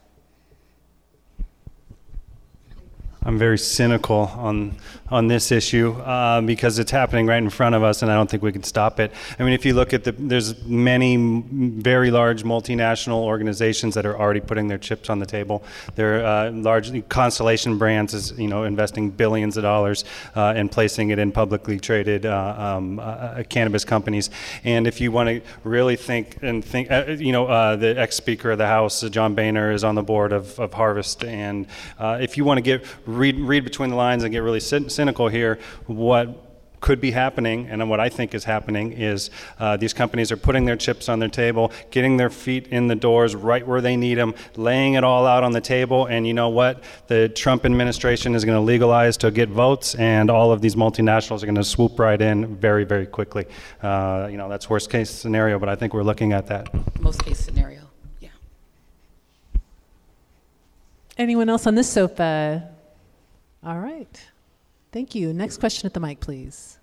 I'm very cynical on on this issue uh, because it's happening right in front of us, and I don't think we can stop it. I mean, if you look at the, there's many very large multinational organizations that are already putting their chips on the table. They're uh, largely Constellation Brands is you know investing billions of dollars uh, and placing it in publicly traded uh, um, uh, uh, cannabis companies. And if you want to really think and think, you know, the ex-speaker of the House, John Boehner, is on the board of, of Harvest, and if you want to get read read between the lines and get really cynical here, what could be happening, and what I think is happening, is uh, these companies are putting their chips on their table, getting their feet in the doors right where they need them, laying it all out on the table, and you know what? The Trump administration is going to legalize to get votes, and all of these multinationals are going to swoop right in very, very quickly. Uh, you know, that's worst case scenario, but I think we're looking at that. Most case scenario, yeah. Anyone else on this sofa? All right. Thank you. Next question at the mic, please.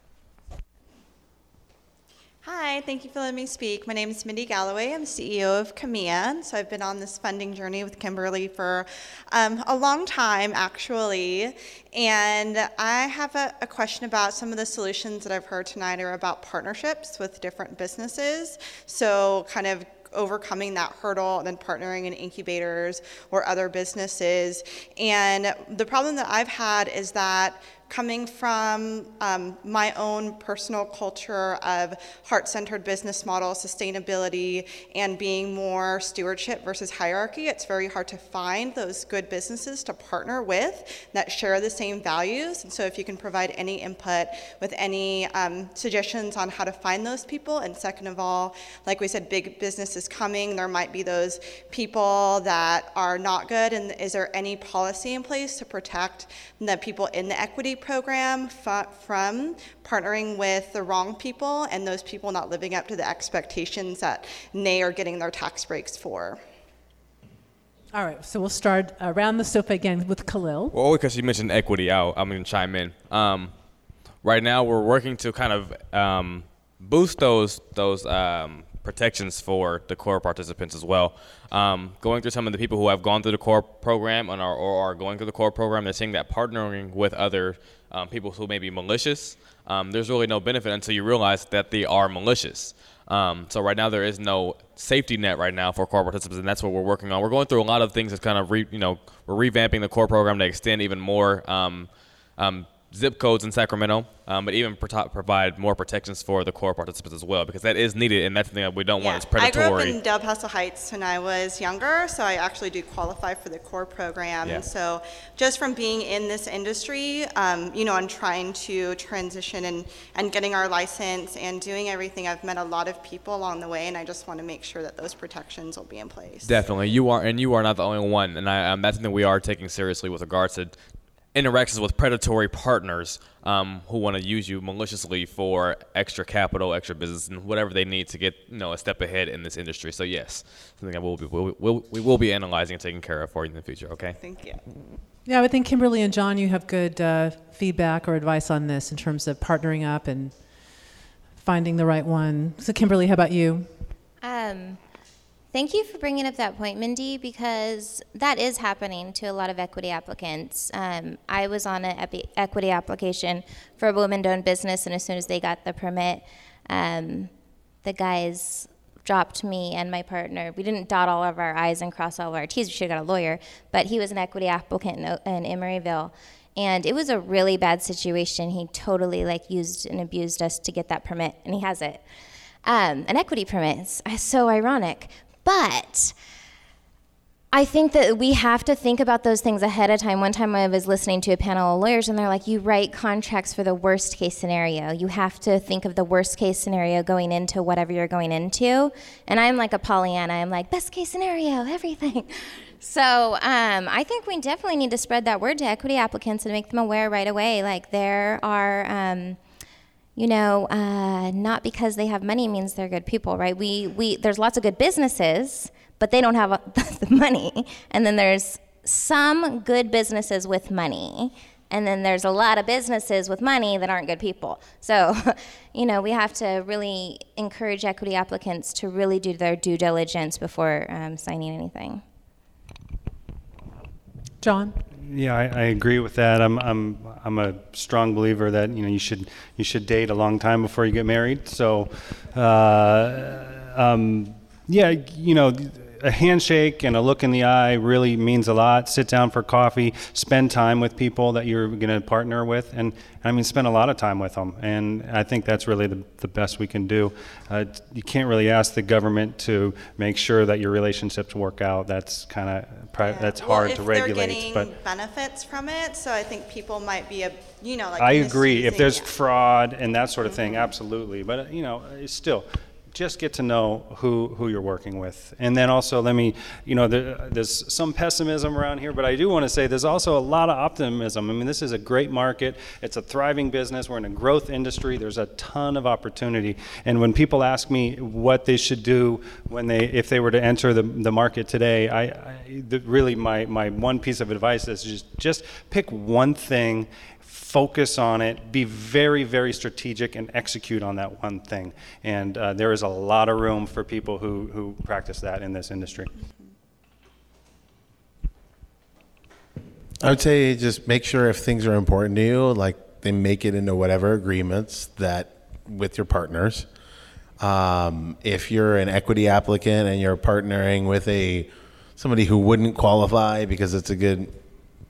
Hi, thank you for letting me speak. My name is Mindy Galloway. I'm CEO of CAMIA. So I've been on this funding journey with Kimberly for um, a long time, actually. And I have a, a, question about some of the solutions that I've heard tonight are about partnerships with different businesses. So kind of overcoming that hurdle and then partnering in incubators or other businesses. And the problem that I've had is that coming from um, my own personal culture of heart centered business model, sustainability, and being more stewardship versus hierarchy, it's very hard to find those good businesses to partner with that share the same values. And so, if you can provide any input with any um, suggestions on how to find those people, and second of all, like we said, big business is coming, there might be those people that are not good, and is there any policy in place to protect the people in the equity program from partnering with the wrong people and those people not living up to the expectations that they are getting their tax breaks for. All right, so we'll start around the sofa again with Khalil. Well, because you mentioned equity, I'll, I'm going to chime in. Um, right now, we're working to kind of um, boost those those um, protections for the core participants as well. Um, going through some of the people who have gone through the core program and are, or are going through the core program, they're seeing that partnering with other um, people who may be malicious, um, there's really no benefit until you realize that they are malicious. Um, so right now there is no safety net right now for core participants, and that's what we're working on. We're going through a lot of things that's kind of re, you know we're revamping the core program to extend even more um, um, zip codes in Sacramento, um, but even pro- provide more protections for the core participants as well, because that is needed, and that's the thing that we don't yeah. want is predatory. I grew up in Del Paso Heights when I was younger, so I actually do qualify for the core program. Yeah. And so, just from being in this industry, um, you know, and trying to transition and, and getting our license and doing everything, I've met a lot of people along the way, and I just want to make sure that those protections will be in place. Definitely, you are, and you are not the only one, and I, um, that's something we are taking seriously with regards to interactions with predatory partners um, who want to use you maliciously for extra capital, extra business, and whatever they need to get you know a step ahead in this industry. So yes, something I will be we'll, we'll, we will be analyzing and taking care of for you in the future. Okay. Thank you. Yeah, I think Kimberly and John, you have good uh, feedback or advice on this in terms of partnering up and finding the right one. So Kimberly, how about you? Um, Thank you for bringing up that point, Mindy, because that is happening to a lot of equity applicants. Um, I was on an epi- equity application for a woman owned business, and as soon as they got the permit, um, the guys dropped me and my partner. We didn't dot all of our I's and cross all of our T's. We should have got a lawyer, but he was an equity applicant in, in Emeryville. And it was a really bad situation. He totally like used and abused us to get that permit, and he has it. Um, an equity permit. It's so ironic. But I think that we have to think about those things ahead of time. One time I was listening to a panel of lawyers, and they're like, you write contracts for the worst case scenario. You have to think of the worst case scenario going into whatever you're going into. And I'm like a Pollyanna. I'm like, best case scenario, everything. So um, I think we definitely need to spread that word to equity applicants and make them aware right away. Like, there are. Um, you know, uh, not because they have money means they're good people, right? We, we, there's lots of good businesses, but they don't have the money. And then there's some good businesses with money, and then there's a lot of businesses with money that aren't good people. So, you know, we have to really encourage equity applicants to really do their due diligence before um, signing anything. John? Yeah, I, I, agree with that. I'm, I'm, I'm a strong believer that you know you should you should date a long time before you get married. So, uh, um, yeah, you know, a handshake and a look in the eye really means a lot. Sit down for coffee, spend time with people that you're going to partner with, and I mean, spend a lot of time with them. And I think that's really the, the best we can do. Uh, you can't really ask the government to make sure that your relationships work out. That's kind of yeah. that's well, hard to regulate. Getting but benefits from it, so I think people might be a you know like. I agree. If there's fraud and that sort of mm-hmm. thing, absolutely. But you know, still just get to know who, who you're working with. And then also, let me, you know, there, there's some pessimism around here, but I do want to say there's also a lot of optimism. I mean, this is a great market, it's a thriving business, we're in a growth industry, there's a ton of opportunity. And when people ask me what they should do when they, if they were to enter the, the market today, I, I the, really my, my one piece of advice is just, just pick one thing focus on it, be very, very strategic, and execute on that one thing. And uh, there is a lot of room for people who, who practice that in this industry. I would say just make sure if things are important to you, like they make it into whatever agreements that with your partners. Um, if you're an equity applicant and you're partnering with a somebody who wouldn't qualify because it's a good,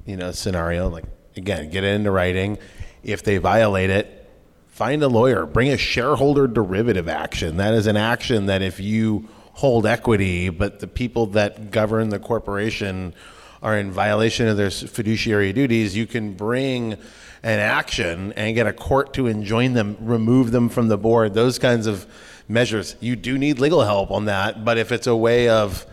you know, scenario, like again, get it into writing. If they violate it, find a lawyer. Bring a shareholder derivative action. That is an action that if you hold equity, but the people that govern the corporation are in violation of their fiduciary duties, you can bring an action and get a court to enjoin them, remove them from the board, those kinds of measures. You do need legal help on that, but if it's a way of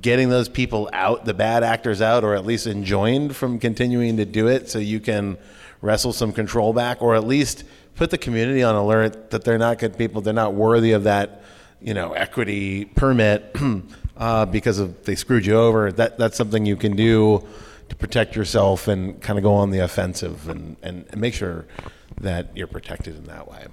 getting those people out, the bad actors out, or at least enjoined from continuing to do it so you can wrestle some control back, or at least put the community on alert that they're not good people, they're not worthy of that, you know, equity permit uh, because of they screwed you over. That that's something you can do to protect yourself and kind of go on the offensive and, and, and make sure that you're protected in that way.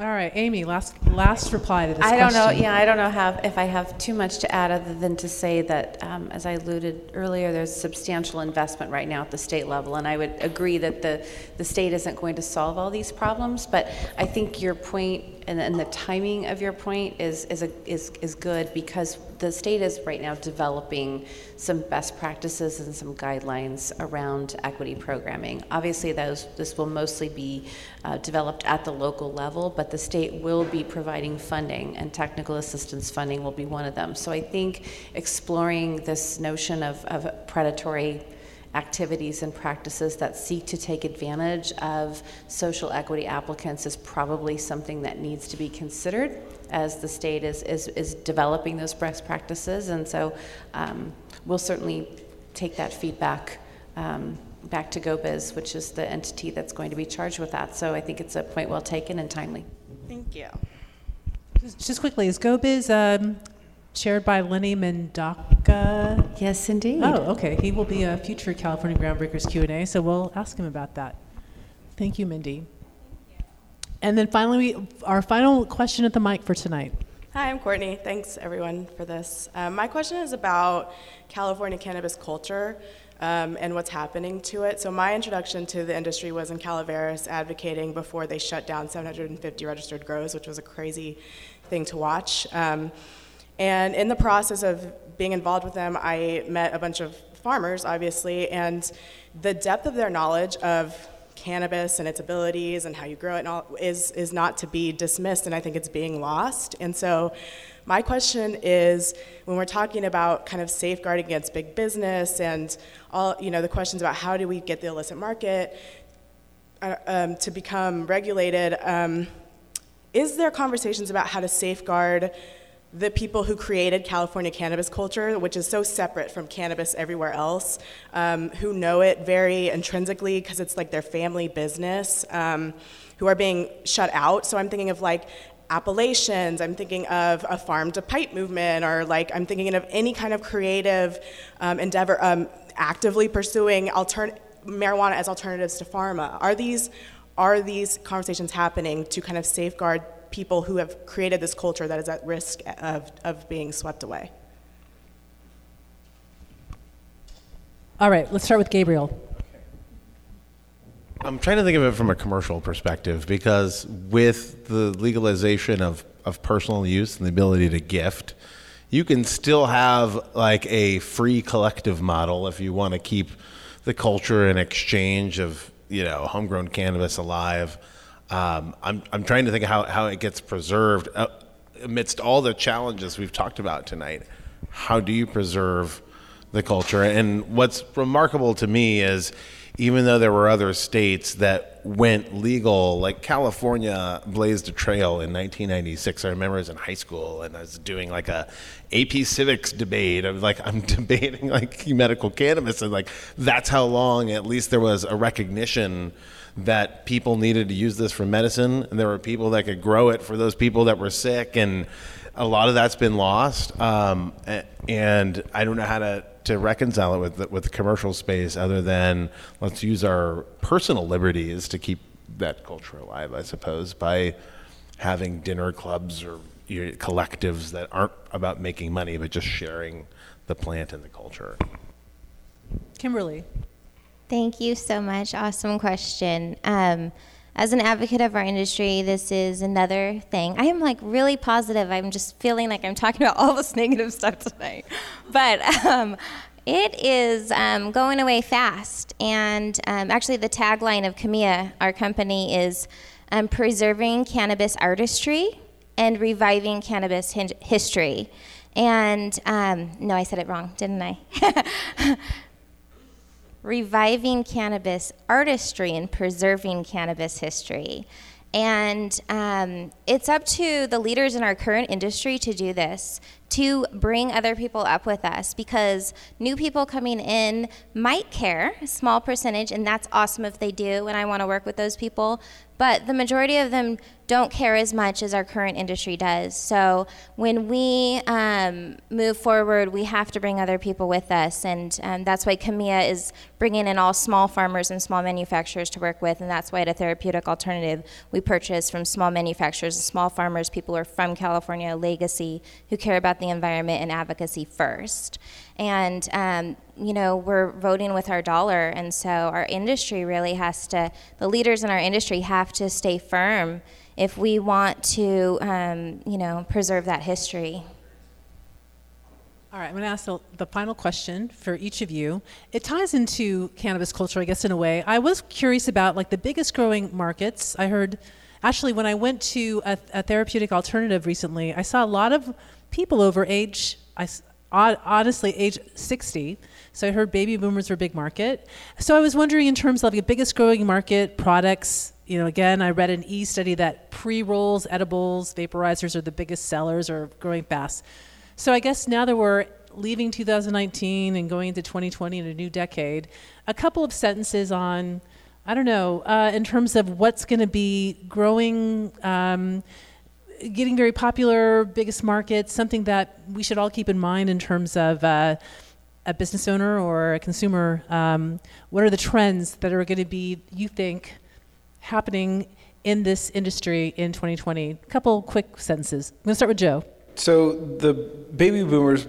All right, Amy, last last reply to this I don't know, yeah, I don't know how, if I have too much to add other than to say that, um, as I alluded earlier, there's substantial investment right now at the state level, and I would agree that the, the state isn't going to solve all these problems, but I think your point and, and the timing of your point is, is, a, is, is good because the state is right now developing some best practices and some guidelines around equity programming. Obviously, those, this will mostly be uh, developed at the local level, but the state will be providing funding, and technical assistance funding will be one of them. So I think exploring this notion of, of predatory activities and practices that seek to take advantage of social equity applicants is probably something that needs to be considered as the state is, is, is developing those best practices. And so um, we'll certainly take that feedback um, back to GoBiz, which is the entity that's going to be charged with that. So I think it's a point well taken and timely. Thank you. Just, just quickly, is GoBiz um, chaired by Lenny Mendonca? Yes, indeed. Oh, okay. He will be a future California Groundbreakers Q&A, so we'll ask him about that. Thank you, Mindy. And then finally, we, our final question at the mic for tonight. Hi, I'm Courtney. Thanks, everyone, for this. Um, my question is about California cannabis culture um, and what's happening to it. So, my introduction to the industry was in Calaveras advocating before they shut down 750 registered grows, which was a crazy thing to watch. Um, and in the process of being involved with them, I met a bunch of farmers, obviously, and the depth of their knowledge of cannabis and its abilities and how you grow it and all is, is not to be dismissed, and I think it's being lost. And so, my question is when we're talking about kind of safeguarding against big business and all, you know, the questions about how do we get the illicit market uh, um, to become regulated, um, is there conversations about how to safeguard? The people who created California cannabis culture, which is so separate from cannabis everywhere else, um, who know it very intrinsically because it's like their family business, um, who are being shut out. So I'm thinking of like appellations, I'm thinking of a farm to pipe movement, or like I'm thinking of any kind of creative um, endeavor um, actively pursuing marijuana as alternatives to pharma. Are these, are these conversations happening to kind of safeguard people who have created this culture that is at risk of, of being swept away. All right, let's start with Gabriel. I'm trying to think of it from a commercial perspective because with the legalization of, of personal use and the ability to gift, you can still have like a free collective model if you want to keep the culture and exchange of you know homegrown cannabis alive. Um, I'm, I'm trying to think how, how it gets preserved uh, amidst all the challenges we've talked about tonight. How do you preserve the culture? And what's remarkable to me is even though there were other states that went legal, like California blazed a trail in 1996. I remember I was in high school and I was doing like a AP Civics debate. I was like, I'm debating like medical cannabis, and like that's how long at least there was a recognition that people needed to use this for medicine, and there were people that could grow it for those people that were sick, and a lot of that's been lost. Um, and I don't know how to, to reconcile it with the, with the commercial space, other than let's use our personal liberties to keep that culture alive. I suppose by having dinner clubs or collectives that aren't about making money, but just sharing the plant and the culture. Kimberly. Thank you so much. Awesome question. Um, as an advocate of our industry, this is another thing. I am like really positive. I'm just feeling like I'm talking about all this negative stuff tonight. But um, it is um, going away fast. And um, actually, the tagline of CAMIA, our company, is um, preserving cannabis artistry and reviving cannabis hin- history. And um, no, I said it wrong, didn't I? reviving cannabis artistry and preserving cannabis history. And um, it's up to the leaders in our current industry to do this, to bring other people up with us, because new people coming in might care, a small percentage, and that's awesome if they do, and I want to work with those people. But the majority of them don't care as much as our current industry does. So when we um, move forward, we have to bring other people with us, and um, that's why CAMIA is bringing in all small farmers and small manufacturers to work with, and that's why at a therapeutic alternative we purchase from small manufacturers and small farmers, people who are from California, legacy, who care about the environment and advocacy first. And um, you know we're voting with our dollar, and so our industry really has to. The leaders in our industry have to stay firm if we want to, um, you know, preserve that history. All right, I'm going to ask the, the, final question for each of you. It ties into cannabis culture, I guess, in a way. I was curious about like the biggest growing markets. I heard, actually, when I went to a, a therapeutic alternative recently, I saw a lot of people over age, I, honestly, age 60. So I heard baby boomers were a big market. So I was wondering, in terms of the biggest growing market products, you know, again, I read an e study that pre rolls, edibles, vaporizers are the biggest sellers or growing fast. So I guess now that we're leaving 2019 and going into 2020 in a new decade, a couple of sentences on, I don't know, uh, in terms of what's going to be growing, um, getting very popular, biggest markets, something that we should all keep in mind in terms of. Uh, a business owner or a consumer, um, what are the trends that are going to be, you think, happening in this industry in 2020? A couple quick sentences. I'm going to start with Joe. So, the baby boomers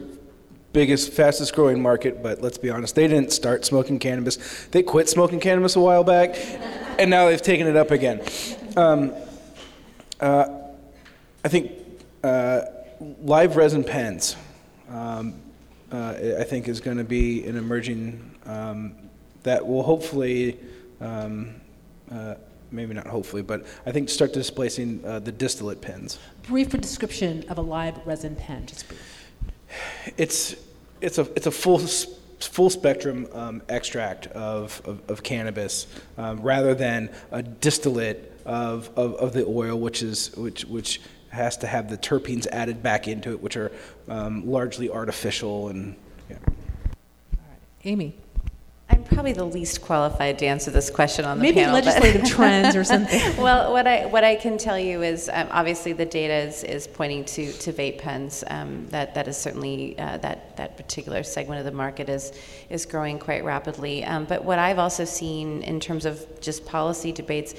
biggest, fastest growing market, but let's be honest, they didn't start smoking cannabis. They quit smoking cannabis a while back, and now they've taken it up again. Um, uh, I think uh, live resin pens, um, uh, I think, is going to be an emerging um, that will hopefully um, uh, maybe not hopefully, but I think start displacing uh, the distillate pens. Brief description of a live resin pen, just brief. It's it's a it's a full full spectrum um, extract of, of, of cannabis um, rather than a distillate of, of, of, the oil, which is which which has to have the terpenes added back into it, which are um, largely artificial and. Yeah. All right, Amy. I'm probably the least qualified to answer this question on the Maybe panel. Maybe legislative trends or something. well, what I what I can tell you is um, obviously the data is, is pointing to, to vape pens. Um, that that is certainly uh, that that particular segment of the market is is growing quite rapidly. Um, but what I've also seen in terms of just policy debates,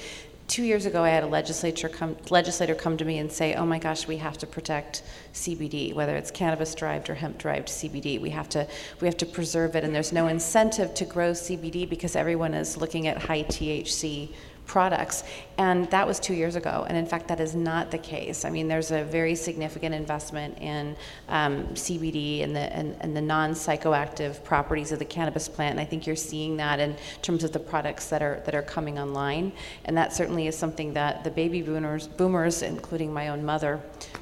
two years ago, I had a legislature come, legislator come to me and say, "Oh my gosh, we have to protect CBD, whether it's cannabis-derived or hemp-derived CBD. We have to we have to preserve it, and there's no incentive to grow CBD because everyone is looking at high THC products. And that was two years ago. And in fact, that is not the case. I mean, there's a very significant investment in um, CBD and the, and, and the non psychoactive properties of the cannabis plant. And I think you're seeing that in terms of the products that are, that are coming online. And that certainly is something that the baby boomers, boomers including my own mother,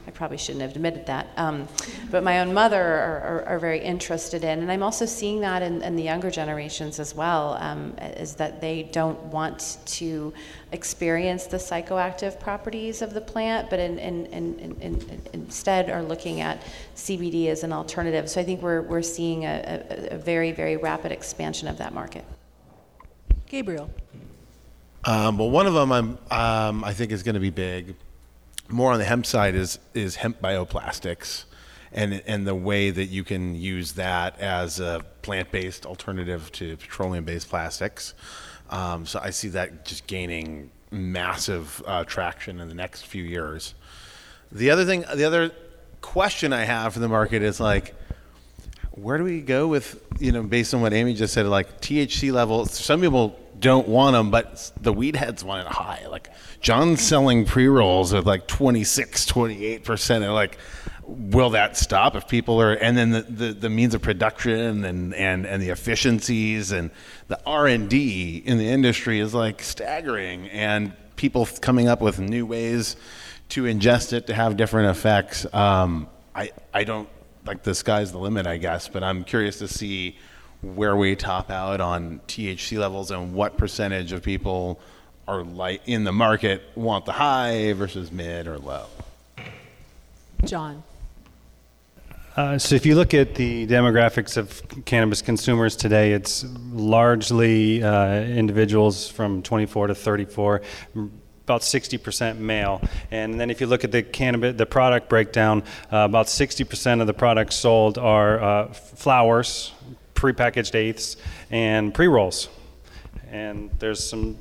I probably shouldn't have admitted that, um, but my own mother are, are, are, very interested in. And I'm also seeing that in, in the younger generations as well, um, is that they don't want to experience the psychoactive properties of the plant, but in, in, in, instead are looking at CBD as an alternative. So I think we're, we're seeing a, a, a very, very rapid expansion of that market. Gabriel. Um, well, one of them I'm, um, I think is going to be big. More on the hemp side is is hemp bioplastics, and and the way that you can use that as a plant-based alternative to petroleum-based plastics. Um, so I see that just gaining massive uh, traction in the next few years. The other thing, the other question I have for the market is like, where do we go with you know based on what Amy just said, like THC levels? Some people don't want them, but the weed heads want it high. Like John's selling pre rolls at like 26, 28 percent, and like will that stop if people are and then the, the, the, means of production and, and, and the efficiencies and the r&d in the industry is like staggering and people coming up with new ways to ingest it to have different effects. Um, I, I don't like the sky's the limit i guess but i'm curious to see where we top out on thc levels and what percentage of people are like in the market want the high versus mid or low. John uh, so if you look at the demographics of cannabis consumers today, it's largely uh, individuals from 24 to 34 about 60% male. And then if you look at the cannabis, the product breakdown, uh, about 60% of the products sold are uh, flowers, prepackaged eighths, and pre-rolls. And there's some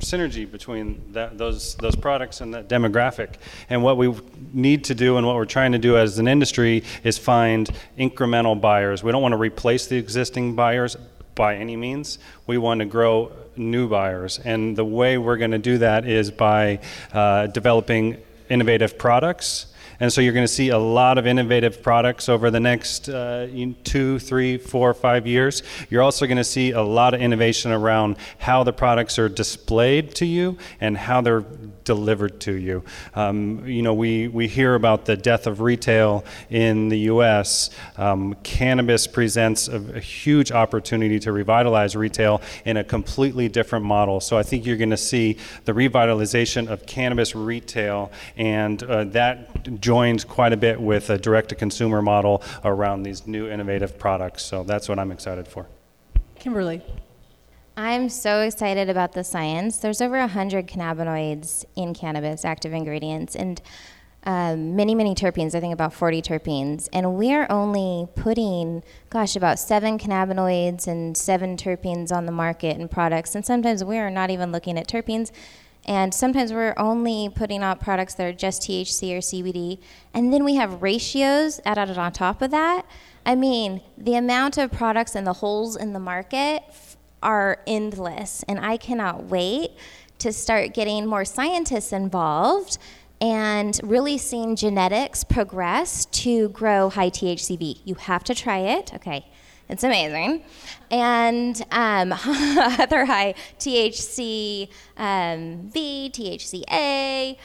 synergy between that, those those products and that demographic. And what we need to do, and what we're trying to do as an industry, is find incremental buyers. We don't want to replace the existing buyers by any means. We want to grow new buyers, and the way we're going to do that is by uh, developing innovative products and so you're going to see a lot of innovative products over the next uh, two, three, four, five years. You're also going to see a lot of innovation around how the products are displayed to you and how they're delivered to you. Um, you know, we, we hear about the death of retail in the U.S. Um, cannabis presents a, a, huge opportunity to revitalize retail in a completely different model. So I think you're going to see the revitalization of cannabis retail, and uh, that joins quite a bit with a direct-to-consumer model around these new innovative products. So that's what I'm excited for. Kimberly. I'm so excited about the science. There's over 100 cannabinoids in cannabis, active ingredients, and um, many, many terpenes. I think about 40 terpenes. And we are only putting, gosh, about seven cannabinoids and seven terpenes on the market in products. And sometimes we are not even looking at terpenes. And sometimes we're only putting out products that are just THC or CBD. And then we have ratios added on top of that. I mean, the amount of products and the holes in the market are endless, and I cannot wait to start getting more scientists involved and really seeing genetics progress to grow high THCV. You have to try it. Okay, it's amazing. And um, other high THC um, THCA,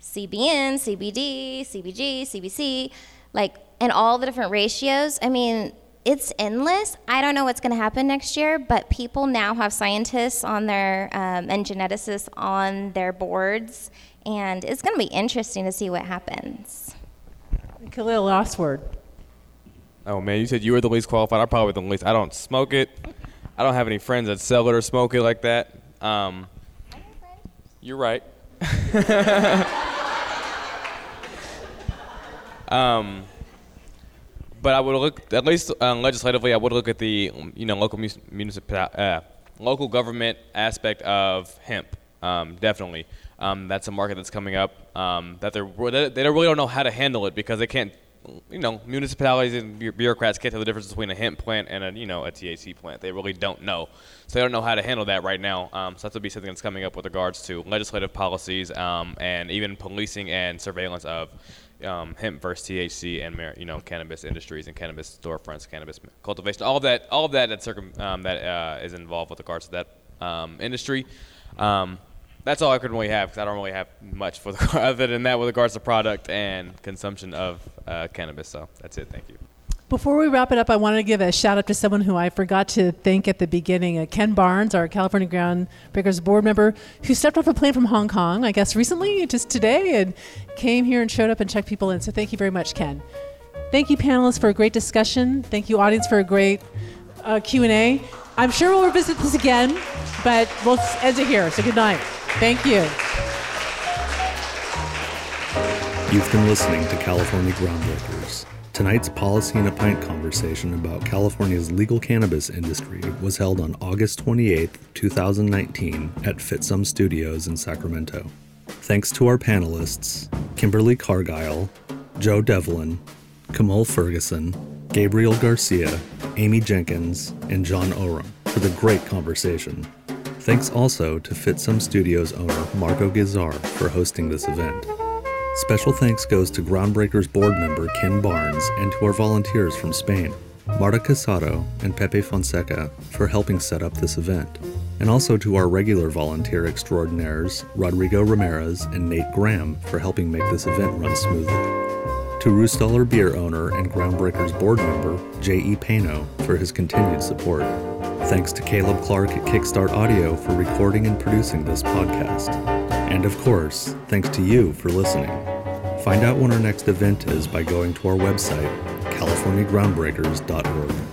CBN, CBD, CBG, CBC, like, and all the different ratios. I mean, it's endless. I don't know what's going to happen next year, but people now have scientists on their um, and geneticists on their boards, and it's going to be interesting to see what happens. Khalil, last word. Oh man, you said you were the least qualified. I'm probably the least. I don't smoke it. I don't have any friends that sell it or smoke it like that. Um, you're right. um, but I would look at least um, legislatively. I would look at the you know local municipal uh, local government aspect of hemp. Um, definitely, um, that's a market that's coming up. Um, that they're they really don't know how to handle it because they can't. You know, municipalities and bureaucrats can't tell the difference between a hemp plant and a you know a THC plant. They really don't know, so they don't know how to handle that right now. Um, so that's to be something that's coming up with regards to legislative policies and even policing and surveillance of um, hemp versus THC and you know cannabis industries and cannabis storefronts, cannabis cultivation, all of that, all of that that circum, um, that uh, is involved with regards to that um, industry. Um, that's all I could really have because I don't really have much for the other than that with regards to product and consumption of uh, cannabis. So that's it. Thank you. Before we wrap it up, I wanted to give a shout out to someone who I forgot to thank at the beginning. Uh, Ken Barnes, our California Groundbreakers board member, who stepped off a plane from Hong Kong, I guess recently, just today, and came here and showed up and checked people in. So thank you very much, Ken. Thank you, panelists, for a great discussion. Thank you, audience, for a great uh, Q&A. I'm sure we'll revisit this again, but we'll end it here. So good night. Thank you. You've been listening to California Groundbreakers. Tonight's Policy and a Pint conversation about California's legal cannabis industry was held on August 28, 2019, at Fitsum Studios in Sacramento. Thanks to our panelists Kimberly Cargile, Joe Devlin, Kamal Ferguson, Gabriel Garcia, Amy Jenkins, and John Oram for the great conversation. Thanks also to FitSum Studios owner Marco Gizar for hosting this event. Special thanks goes to Groundbreakers board member Ken Barnes and to our volunteers from Spain, Marta Casado and Pepe Fonseca, for helping set up this event, and also to our regular volunteer extraordinaires Rodrigo Ramirez and Nate Graham for helping make this event run smoothly. To Ruhstaller beer owner and Groundbreakers board member J.E. Paino for his continued support. Thanks to Caleb Clark at Kickstart Audio for recording and producing this podcast. And of course, thanks to you for listening. Find out when our next event is by going to our website, californiagroundbreakers.org.